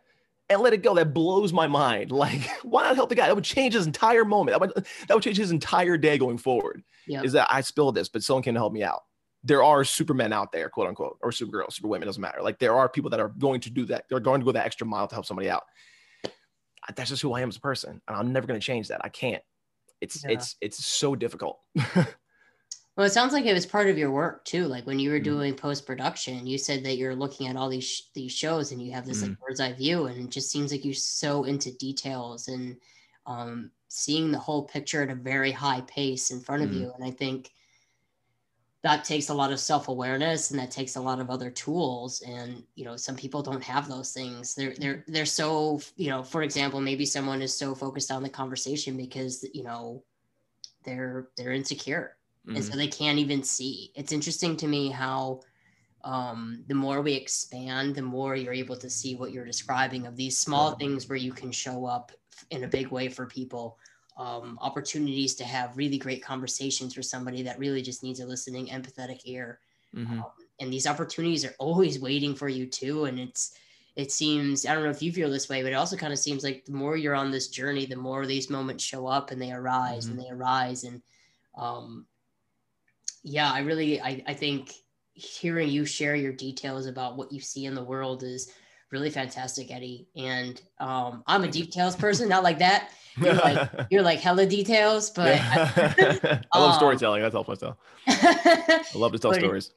and let it go. That blows my mind. Like, why not help the guy? That would change his entire moment. That would, that would change his entire day going forward. Yep. Is that I spilled this, but someone came to help me out. There are supermen out there, quote unquote, or supergirls, superwomen, doesn't matter. Like there are people that are going to do that. They're going to go that extra mile to help somebody out. That's just who I am as a person. And I'm never going to change that. I can't. It's Yeah. it's it's so difficult. Well, it sounds like it was part of your work too. Like when you were Mhm. doing post production, you said that you're looking at all these sh- these shows and you have this Mm-hmm. like bird's eye view, and it just seems like you're so into details and um, seeing the whole picture at a very high pace in front of Mhm. you. And I think that takes a lot of self awareness and that takes a lot of other tools. And you know, some people don't have those things. They're they're they're so you know, for example, maybe someone is so focused on the conversation because you know they're they're insecure and Mhm. so they can't even see. It's interesting to me how um, the more we expand, the more you're able to see what you're describing of these small things where you can show up in a big way for people. Um, opportunities to have really great conversations for somebody that really just needs a listening, empathetic ear. Mhm. Um, and these opportunities are always waiting for you too. And it's it seems i don't know if you feel this way but it also kind of seems like the more you're on this journey the more these moments show up and they arise mm-hmm. and they arise and um yeah i really I, I think hearing you share your details about what you see in the world is really fantastic eddie. And um i'm a details person not like that. You're like you're like hella details but I, I love um, storytelling. That's all i tell i love to tell stories.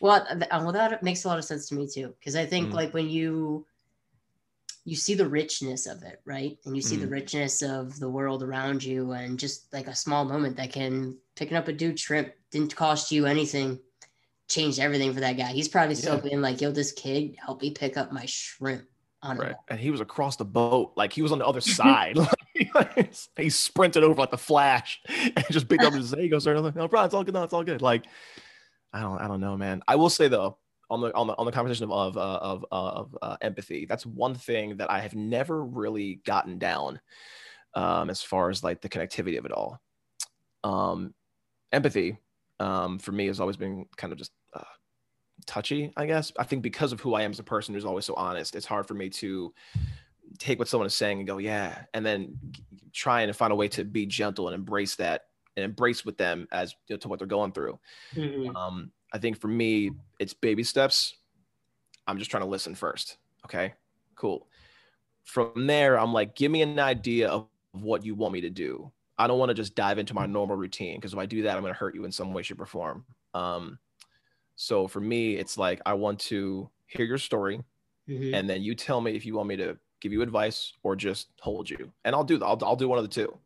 Well, well, that makes a lot of sense to me too, because I think mm. like when you you see the richness of it, right, and you see mm. the richness of the world around you, and just like a small moment that can picking up a dude shrimp didn't cost you anything, changed everything for that guy. He's probably still yeah. being like, "Yo, this kid helped me pick up my shrimp." On right, and he was across the boat, like he was on the other side. he sprinted over like the flash and just picked up his. You go, sir. No problem. It's all good. No, it's all good. Like I don't I don't know, man. I will say though, on the on the on the conversation of of uh, of, uh, of uh, empathy, that's one thing that I have never really gotten down um, as far as like the connectivity of it all. Um, empathy um, for me has always been kind of just touchy, I guess. I think because of who I am as a person who's always so honest, it's hard for me to take what someone is saying and go, yeah, and then try and find a way to be gentle and embrace that and embrace with them as you know, to what they're going through. Mm-hmm. Um, I think for me, it's baby steps. I'm just trying to listen first. Okay, cool. From there, I'm like, give me an idea of what you want me to do. I don't want to just dive into my normal routine because if I do that, I'm going to hurt you in some way, shape, or form. Um, so for me, it's like I want to hear your story, mm-hmm. and then you tell me if you want me to give you advice or just hold you, and I'll do that. I'll, I'll do one of the two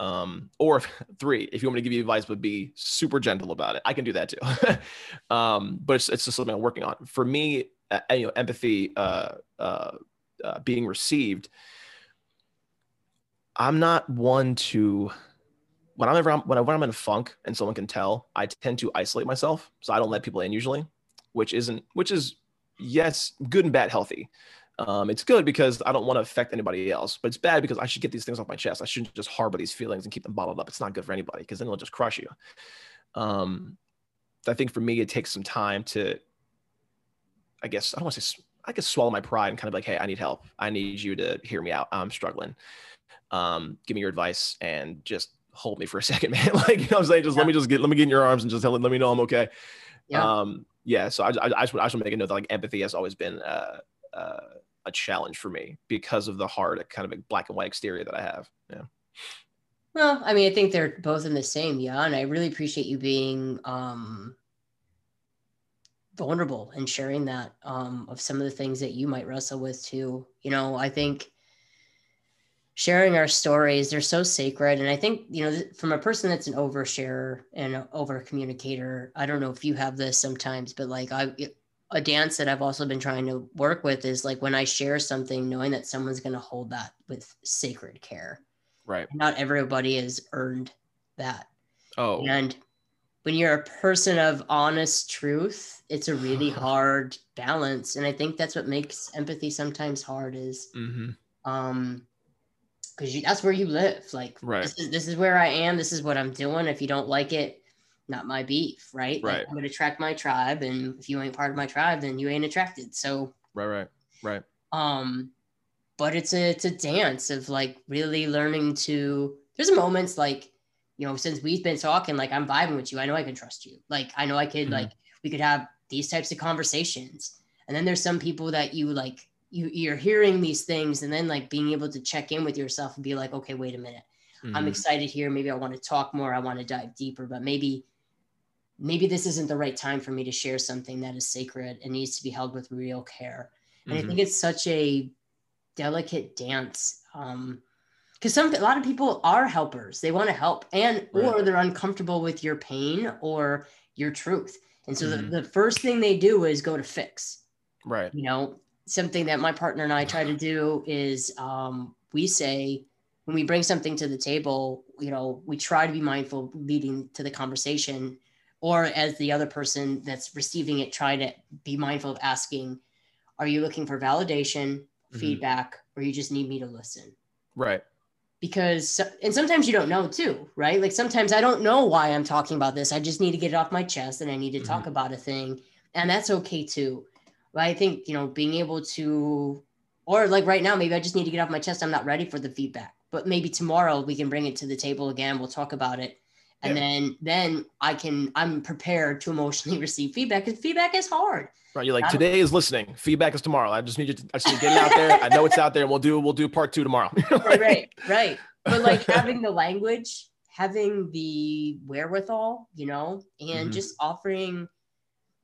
um, or three, if you want me to give you advice, but be super gentle about it, I can do that too. um, but it's, it's just something I'm working on. For me, uh, you know, empathy, uh, uh, uh, being received. I'm not one to when I'm ever when, I, when I'm in a funk and someone can tell, I tend to isolate myself, so I don't let people in usually, which isn't which is yes good and bad healthy. Um, it's good because I don't want to affect anybody else, but it's bad because I should get these things off my chest. I shouldn't just harbor these feelings and keep them bottled up. It's not good for anybody because then it'll just crush you. Um, I think for me, it takes some time to, I guess, I don't want to say, I guess, swallow my pride and kind of like, hey, I need help. I need you to hear me out. I'm struggling. Um, give me your advice and just hold me for a second, man. like, you know I'm saying? Just yeah. let me just get, let me get in your arms and just tell, let me know I'm okay. Yeah. Um, yeah. So I, I, I just, I just want to make a note that like empathy has always been, uh, uh, a challenge for me because of the hard kind of black and white exterior that I have. Yeah. Well, I mean, I think they're both in the same, yeah. And I really appreciate you being um, vulnerable and sharing that um, of some of the things that you might wrestle with too. You know, I think sharing our stories, they're so sacred. And I think, you know, from a person that's an oversharer and over communicator, I don't know if you have this sometimes, but like I, a dance that I've also been trying to work with is like when I share something, knowing that someone's going to hold that with sacred care. Right. Not everybody has earned that. Oh. And when you're a person of honest truth, it's a really hard balance. And I think that's what makes empathy sometimes hard is, mm-hmm. um, because that's where you live. Like, right. This is, this is where I am. This is what I'm doing. If you don't like it, not my beef, right? Right. Like, I'm gonna track my tribe, and if you ain't part of my tribe, then you ain't attracted. So right, right, right. Um, but it's a it's a dance of like really learning to. There's moments like, you know, since we've been talking, like I'm vibing with you. I know I can trust you. Like I know I could mm-hmm. like we could have these types of conversations. And then there's some people that you like you you're hearing these things, and then like being able to check in with yourself and be like, okay, wait a minute. Mm-hmm. I'm excited here. Maybe I want to talk more. I want to dive deeper, but maybe maybe this isn't the right time for me to share something that is sacred and needs to be held with real care. And mm-hmm. I think it's such a delicate dance. Um, because some a lot of people are helpers they want to help and right. or they're uncomfortable with your pain or your truth and so mm-hmm. the, the first thing they do is go to fix right you know something that my partner and i try to do is um, we say when we bring something to the table you know we try to be mindful leading to the conversation or as the other person that's receiving it try to be mindful of asking are you looking for validation mm-hmm. feedback or you just need me to listen? Right. Because and sometimes you don't know too right? Like sometimes i don't know why i'm talking about this. I just need to get it off my chest and i need to mm-hmm. talk about a thing. And that's okay too but I think, you know, being able to, or like right now, maybe I just need to get off my chest. I'm not ready for the feedback, but maybe tomorrow we can bring it to the table again. We'll talk about it. And yeah. then, then I can, I'm prepared to emotionally receive feedback because feedback is hard. Right. You're like, today is listening. Feedback is tomorrow. I just need you to, I just need to get it out there. I know it's out there and we'll do, we'll do part two tomorrow. right, right. Right. But like having the language, having the wherewithal, you know, and mm-hmm. just offering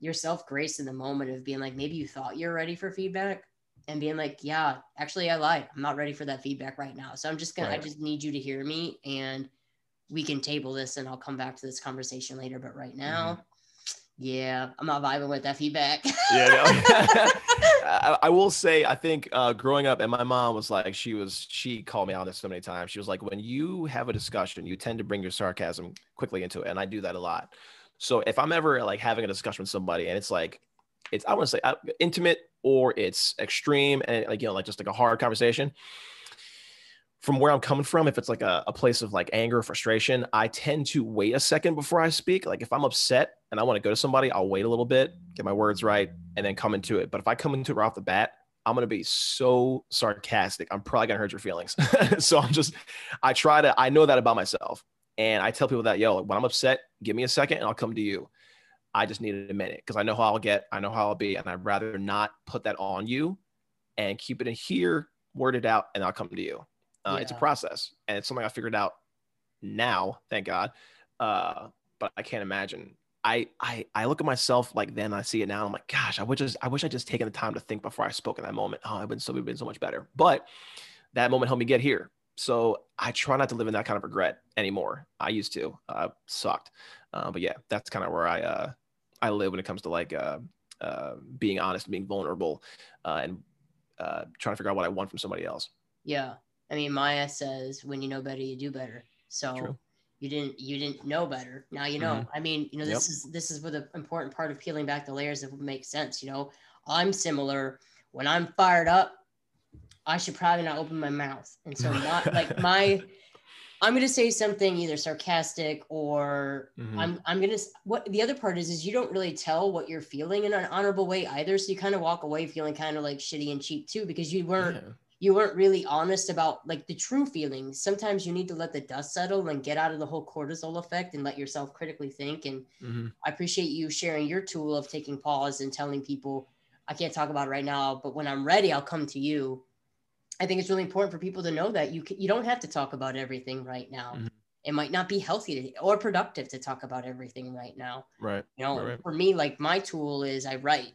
yourself grace in the moment of being like, maybe you thought you're ready for feedback and being like, yeah, actually I lied. I'm not ready for that feedback right now. So I'm just gonna. I just need you to hear me and we can table this and I'll come back to this conversation later. But right now, mm-hmm. yeah, I'm not vibing with that feedback. yeah, no. I, I, will say, I think uh, growing up, and my mom was like, she was, she called me on this so many times. She was like, when you have a discussion, you tend to bring your sarcasm quickly into it, and I do that a lot. So if I'm ever like having a discussion with somebody and it's like, it's I want to say uh, intimate or it's extreme and like you know like just like a hard conversation. From where I'm coming from, if it's like a, a place of like anger, or frustration, I tend to wait a second before I speak. Like if I'm upset and I want to go to somebody, I'll wait a little bit, get my words right, and then come into it. But if I come into it right off the bat, I'm gonna be so sarcastic. I'm probably gonna hurt your feelings. so I'm just, I try to, I know that about myself. And I tell people that, yo, when I'm upset, give me a second and I'll come to you. I just needed a minute because I know how I'll get, I know how I'll be, and I'd rather not put that on you and keep it in here, word it out, and I'll come to you. Uh, yeah. It's a process, and it's something I figured out now, thank God. Uh, but I can't imagine. I, I I look at myself like then I see it now. I'm like, gosh, I wish just I wish I just taken the time to think before I spoke in that moment. Oh, I've been so we've been so much better. But that moment helped me get here. So I try not to live in that kind of regret anymore. I used to, uh, sucked. Uh, but yeah, that's kind of where I, uh, I live when it comes to like, uh, uh, being honest, being vulnerable, uh, and, uh, trying to figure out what I want from somebody else. Yeah. I mean, Maya says, when you know better, you do better. So True. you didn't, you didn't know better. Now, you know, mm-hmm. I mean, you know, this yep. is, this is where the important part of peeling back the layers that would make sense. You know, I'm similar when I'm fired up, I should probably not open my mouth. And so my like my I'm gonna say something either sarcastic or mm-hmm. I'm I'm gonna what the other part is is you don't really tell what you're feeling in an honorable way either. So you kind of walk away feeling kind of like shitty and cheap too because you weren't yeah. you weren't really honest about like the true feelings. Sometimes you need to let the dust settle and get out of the whole cortisol effect and let yourself critically think. And mm-hmm. I appreciate you sharing your tool of taking pause and telling people I can't talk about it right now, but when I'm ready, I'll come to you I think it's really important for people to know that you can, you don't have to talk about everything right now. Mm-hmm. It might not be healthy to, or productive to talk about everything right now. Right. You know, right. for me, like my tool is I write.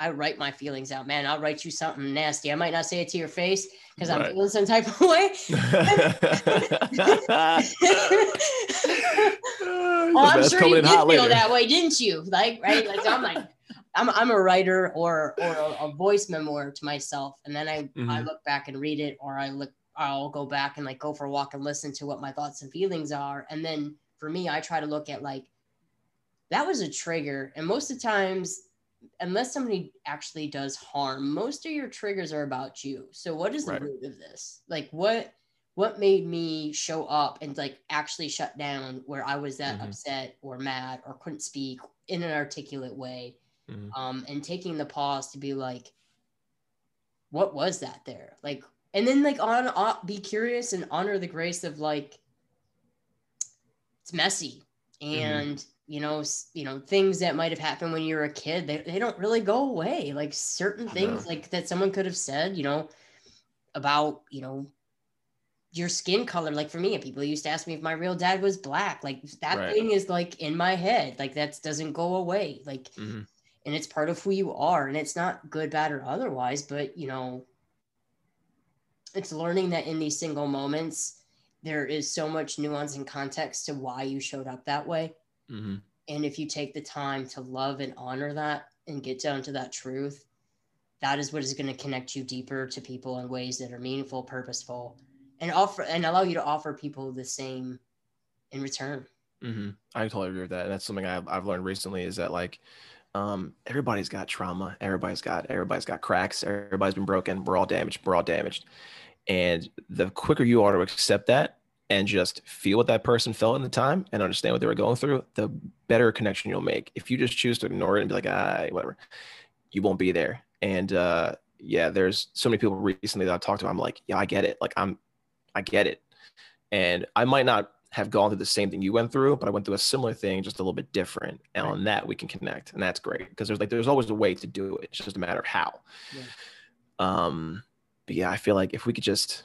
I write my feelings out, man. I'll write you something nasty. I might not say it to your face because right. I'm feeling some type of way. oh, I'm sure you did feel later. that way, didn't you? Like, right? Like, I'm like, I'm, I'm a writer or or a, a voice memoir to myself and then I, mm-hmm. I look back and read it or I look I'll go back and like go for a walk and listen to what my thoughts and feelings are and then for me I try to look at like that was a trigger and most of the times unless somebody actually does harm most of your triggers are about you so what is the right. root of this like what what made me show up and like actually shut down where I was that mm-hmm. upset or mad or couldn't speak in an articulate way mm-hmm. um, and taking the pause to be like, what was that there? Like, and then like on, on be curious and honor the grace of like, it's messy mm-hmm. and mm-hmm. you know, you know, things that might have happened when you were a kid, they, they don't really go away. Like certain things like that someone could have said, you know, about, you know, your skin color like for me people used to ask me if my real dad was black like that right. thing is like in my head like that doesn't go away like mm-hmm and it's part of who you are and it's not good bad or otherwise but you know it's learning that in these single moments there is so much nuance and context to why you showed up that way mm-hmm. and if you take the time to love and honor that and get down to that truth that is what is going to connect you deeper to people in ways that are meaningful purposeful and offer and allow you to offer people the same in return mm-hmm. i totally agree with that and that's something I've, I've learned recently is that like um, everybody's got trauma. Everybody's got everybody's got cracks. Everybody's been broken. We're all damaged. We're all damaged. And the quicker you are to accept that and just feel what that person felt in the time and understand what they were going through, the better connection you'll make. If you just choose to ignore it and be like, ah, whatever, you won't be there. And uh, yeah, there's so many people recently that I've talked to. I'm like, yeah, I get it. Like I'm, I get it. And I might not have gone through the same thing you went through, but I went through a similar thing, just a little bit different. And right. on that, we can connect, and that's great because there's like there's always a way to do it. It's just a matter of how. Yeah. Um, but yeah, I feel like if we could just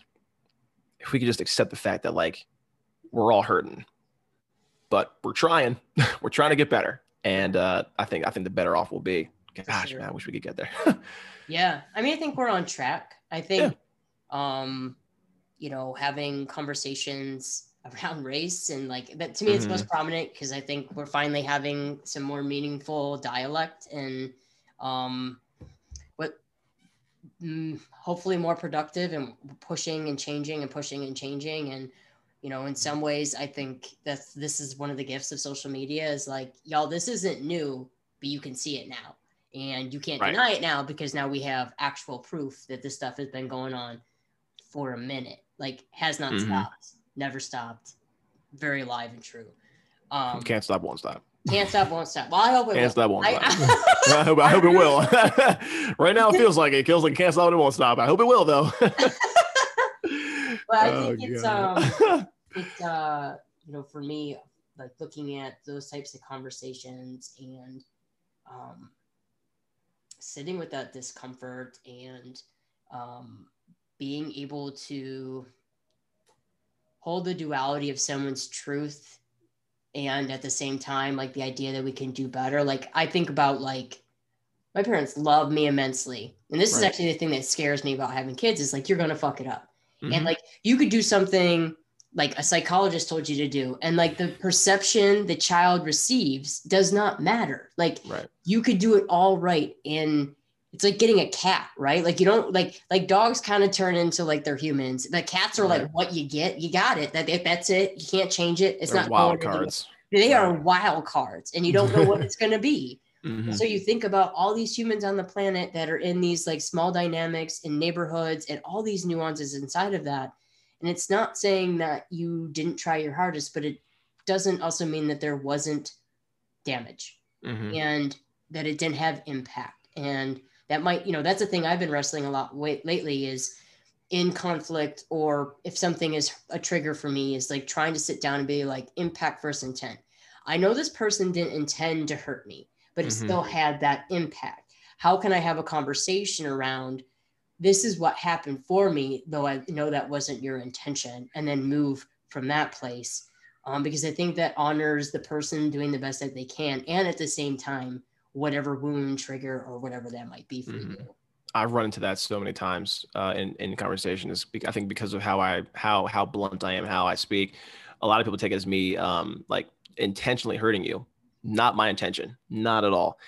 if we could just accept the fact that like we're all hurting, but we're trying, we're trying to get better, and uh, I think I think the better off we'll be. Gosh, sure. man, I wish we could get there. yeah, I mean, I think we're on track. I think, yeah. um, you know, having conversations around race and like that to me it's mm-hmm. most prominent because i think we're finally having some more meaningful dialect and um what mm, hopefully more productive and pushing and changing and pushing and changing and you know in some ways i think that's this is one of the gifts of social media is like y'all this isn't new but you can see it now and you can't right. deny it now because now we have actual proof that this stuff has been going on for a minute like has not mm-hmm. stopped never stopped, very live and true. Um, can't stop, won't stop. Can't stop, won't stop. Well, I hope it can't will. stop, won't stop. I, I, hope, I hope it will. right now, it feels like it feels like can't stop, it won't stop. I hope it will, though. but I think oh, it's um, it's uh, you know, for me, like looking at those types of conversations and um, sitting with that discomfort and um, being able to hold the duality of someone's truth and at the same time like the idea that we can do better like i think about like my parents love me immensely and this right. is actually the thing that scares me about having kids is like you're gonna fuck it up mm-hmm. and like you could do something like a psychologist told you to do and like the perception the child receives does not matter like right. you could do it all right and it's like getting a cat, right? Like you don't like like dogs kind of turn into like they're humans. The cats are right. like what you get, you got it. That if that's it, you can't change it. It's they're not wild cards. They are wild cards, and you don't know what it's going to be. Mm-hmm. So you think about all these humans on the planet that are in these like small dynamics in neighborhoods and all these nuances inside of that. And it's not saying that you didn't try your hardest, but it doesn't also mean that there wasn't damage mm-hmm. and that it didn't have impact. And that might you know that's a thing i've been wrestling a lot lately is in conflict or if something is a trigger for me is like trying to sit down and be like impact versus intent. I know this person didn't intend to hurt me but it mm-hmm. still had that impact. How can i have a conversation around this is what happened for me though i know that wasn't your intention and then move from that place? Um, because i think that honors the person doing the best that they can and at the same time whatever wound trigger or whatever that might be for mm-hmm. you. I've run into that so many times uh, in in conversations. I think because of how I how how blunt I am, how I speak, a lot of people take it as me um, like intentionally hurting you. Not my intention, not at all.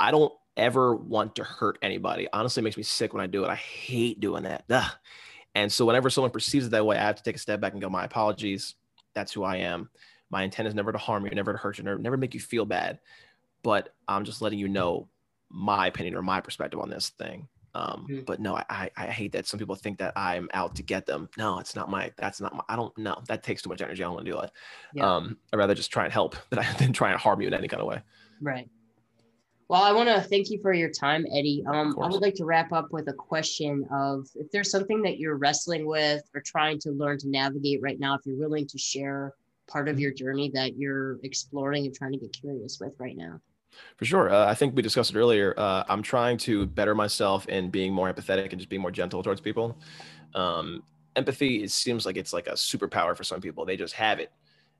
I don't ever want to hurt anybody. Honestly, it makes me sick when I do it. I hate doing that. Ugh. And so whenever someone perceives it that way, I have to take a step back and go, my apologies. That's who I am. My intent is never to harm you, never to hurt you, never, never make you feel bad but I'm just letting you know my opinion or my perspective on this thing. Um, mm-hmm. But no, I, I hate that some people think that I'm out to get them. No, it's not my. That's not my. I don't know. That takes too much energy. I don't want to do it. Yeah. Um, I'd rather just try and help than, than try and harm you in any kind of way. Right. Well, I want to thank you for your time, Eddie. Um, I would like to wrap up with a question of if there's something that you're wrestling with or trying to learn to navigate right now, if you're willing to share part of mm-hmm. your journey that you're exploring and trying to get curious with right now. For sure. Uh, I think we discussed it earlier. Uh, I'm trying to better myself in being more empathetic and just being more gentle towards people. Um, empathy, it seems like it's like a superpower for some people. They just have it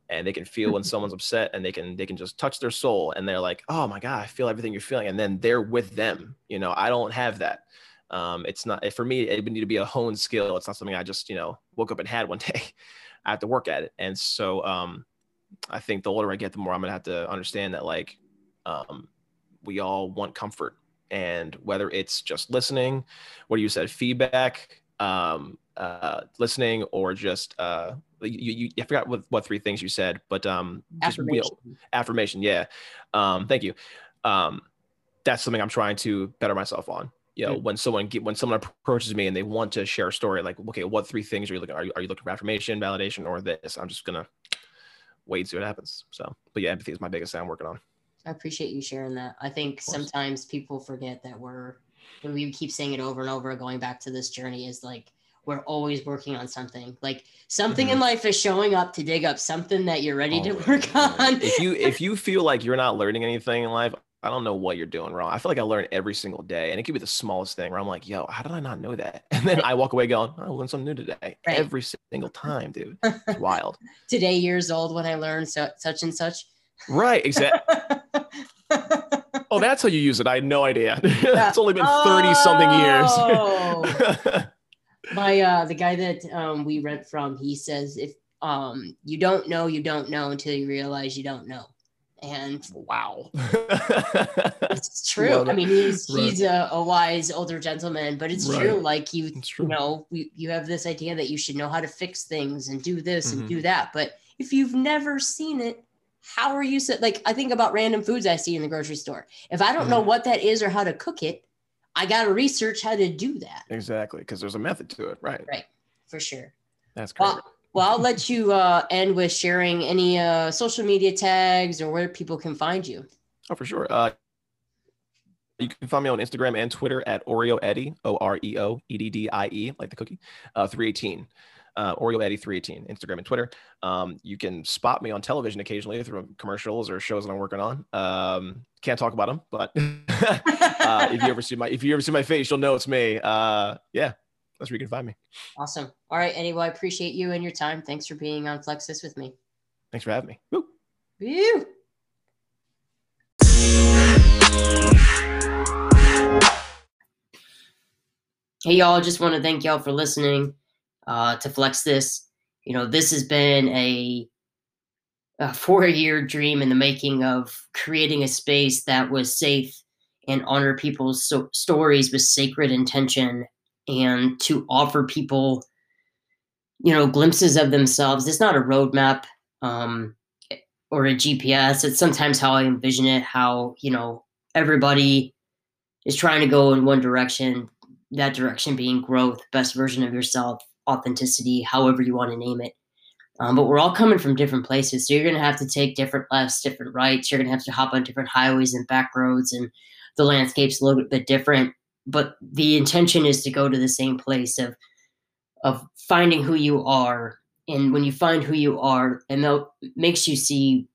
and they can feel when someone's upset and they can they can just touch their soul and they're like, oh my God, I feel everything you're feeling. And then they're with them. You know, I don't have that. Um, it's not for me, it would need to be a honed skill. It's not something I just, you know, woke up and had one day. I have to work at it. And so um, I think the older I get, the more I'm gonna have to understand that like um, we all want comfort and whether it's just listening what do you said feedback um, uh, listening or just uh, you, you, I forgot what, what three things you said, but um, affirmation. Just, you know, affirmation. Yeah. Um, thank you. Um, that's something I'm trying to better myself on. You know, mm-hmm. when someone get, when someone approaches me and they want to share a story, like, okay, what three things are you looking? Are you, are you looking for affirmation, validation, or this? I'm just gonna wait and see what happens. So, but yeah, empathy is my biggest thing I'm working on. I appreciate you sharing that. I think sometimes people forget that we're and we keep saying it over and over, going back to this journey is like we're always working on something. Like something mm-hmm. in life is showing up to dig up something that you're ready oh, to work on. if you if you feel like you're not learning anything in life, I don't know what you're doing wrong. I feel like I learn every single day, and it could be the smallest thing where I'm like, "Yo, how did I not know that?" And then I walk away going, "I learned something new today." Right. Every single time, dude. It's wild. today, years old when I learned so, such and such. Right. Exactly. Oh, that's how you use it. I had no idea. it's only been thirty oh. something years. My uh, the guy that um, we rent from, he says if um, you don't know, you don't know until you realize you don't know and wow it's true i mean he's right. he's a, a, wise older gentleman but it's right. true like you true. you know we, you have this idea that you should know how to fix things and do this mm-hmm. and do that but if you've never seen it how are you so, like i think about random foods i see in the grocery store if i don't mm-hmm. know what that is or how to cook it i got to research how to do that exactly because there's a method to it right right for sure that's great well, well, I'll let you uh, end with sharing any uh, social media tags or where people can find you. Oh, for sure. Uh, you can find me on Instagram and Twitter at Oreo Eddie, O R E O E D D I E, like the cookie, uh, 318. Uh, Oreo Eddie 318, Instagram and Twitter. Um, you can spot me on television occasionally through commercials or shows that I'm working on. Um, can't talk about them, but uh, if you ever see my if you ever see my face, you'll know it's me. Uh, yeah, that's where you can find me. Awesome. All right, Eddie. Well, I appreciate you and your time. Thanks for being on Flex This with me. Thanks for having me. Woo. Woo. Hey, y'all. Just want to thank y'all for listening uh, to Flex This. You know, this has been a, a four year dream in the making of creating a space that was safe and honor people's so- stories with sacred intention and to offer people you know glimpses of themselves. It's not a roadmap um, or a gps it's sometimes how i envision it how you know everybody is trying to go in one direction that direction being growth best version of yourself authenticity however you want to name it. Um, but we're all coming from different places so you're going to have to take different lefts different rights you're going to have to hop on different highways and back roads and the landscape's a little bit different. But the intention is to go to the same place of of finding who you are and when you find who you are and that makes you see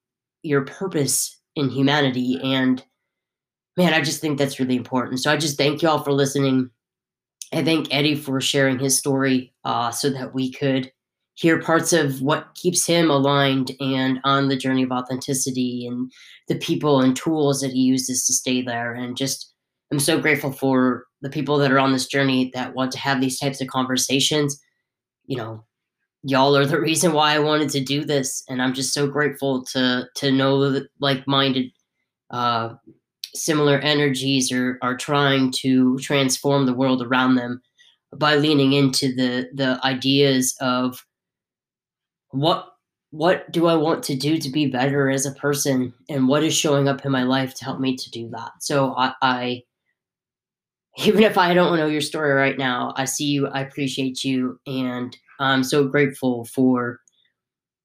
your purpose in humanity and man i just think that's really important. So i just thank you all for listening i thank eddie for sharing his story uh, so that we could hear parts of what keeps him aligned and on the journey of authenticity and the people and tools that he uses to stay there and just I'm so grateful for the people that are on this journey that want to have these types of conversations. You know, y'all are the reason why I wanted to do this, and I'm just so grateful to to know that like-minded, uh, similar energies are are trying to transform the world around them by leaning into the the ideas of what what do I want to do to be better as a person, and what is showing up in my life to help me to do that. So I, I even if I don't know your story right now, I see you, I appreciate you, and I'm so grateful for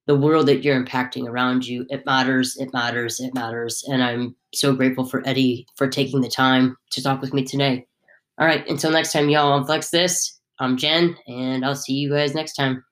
the world that you're impacting around you. It matters, it matters, it matters. And I'm so grateful for Eddie for taking the time to talk with me today. All right, until next time, y'all, on Flex This, I'm Jen, and I'll see you guys next time.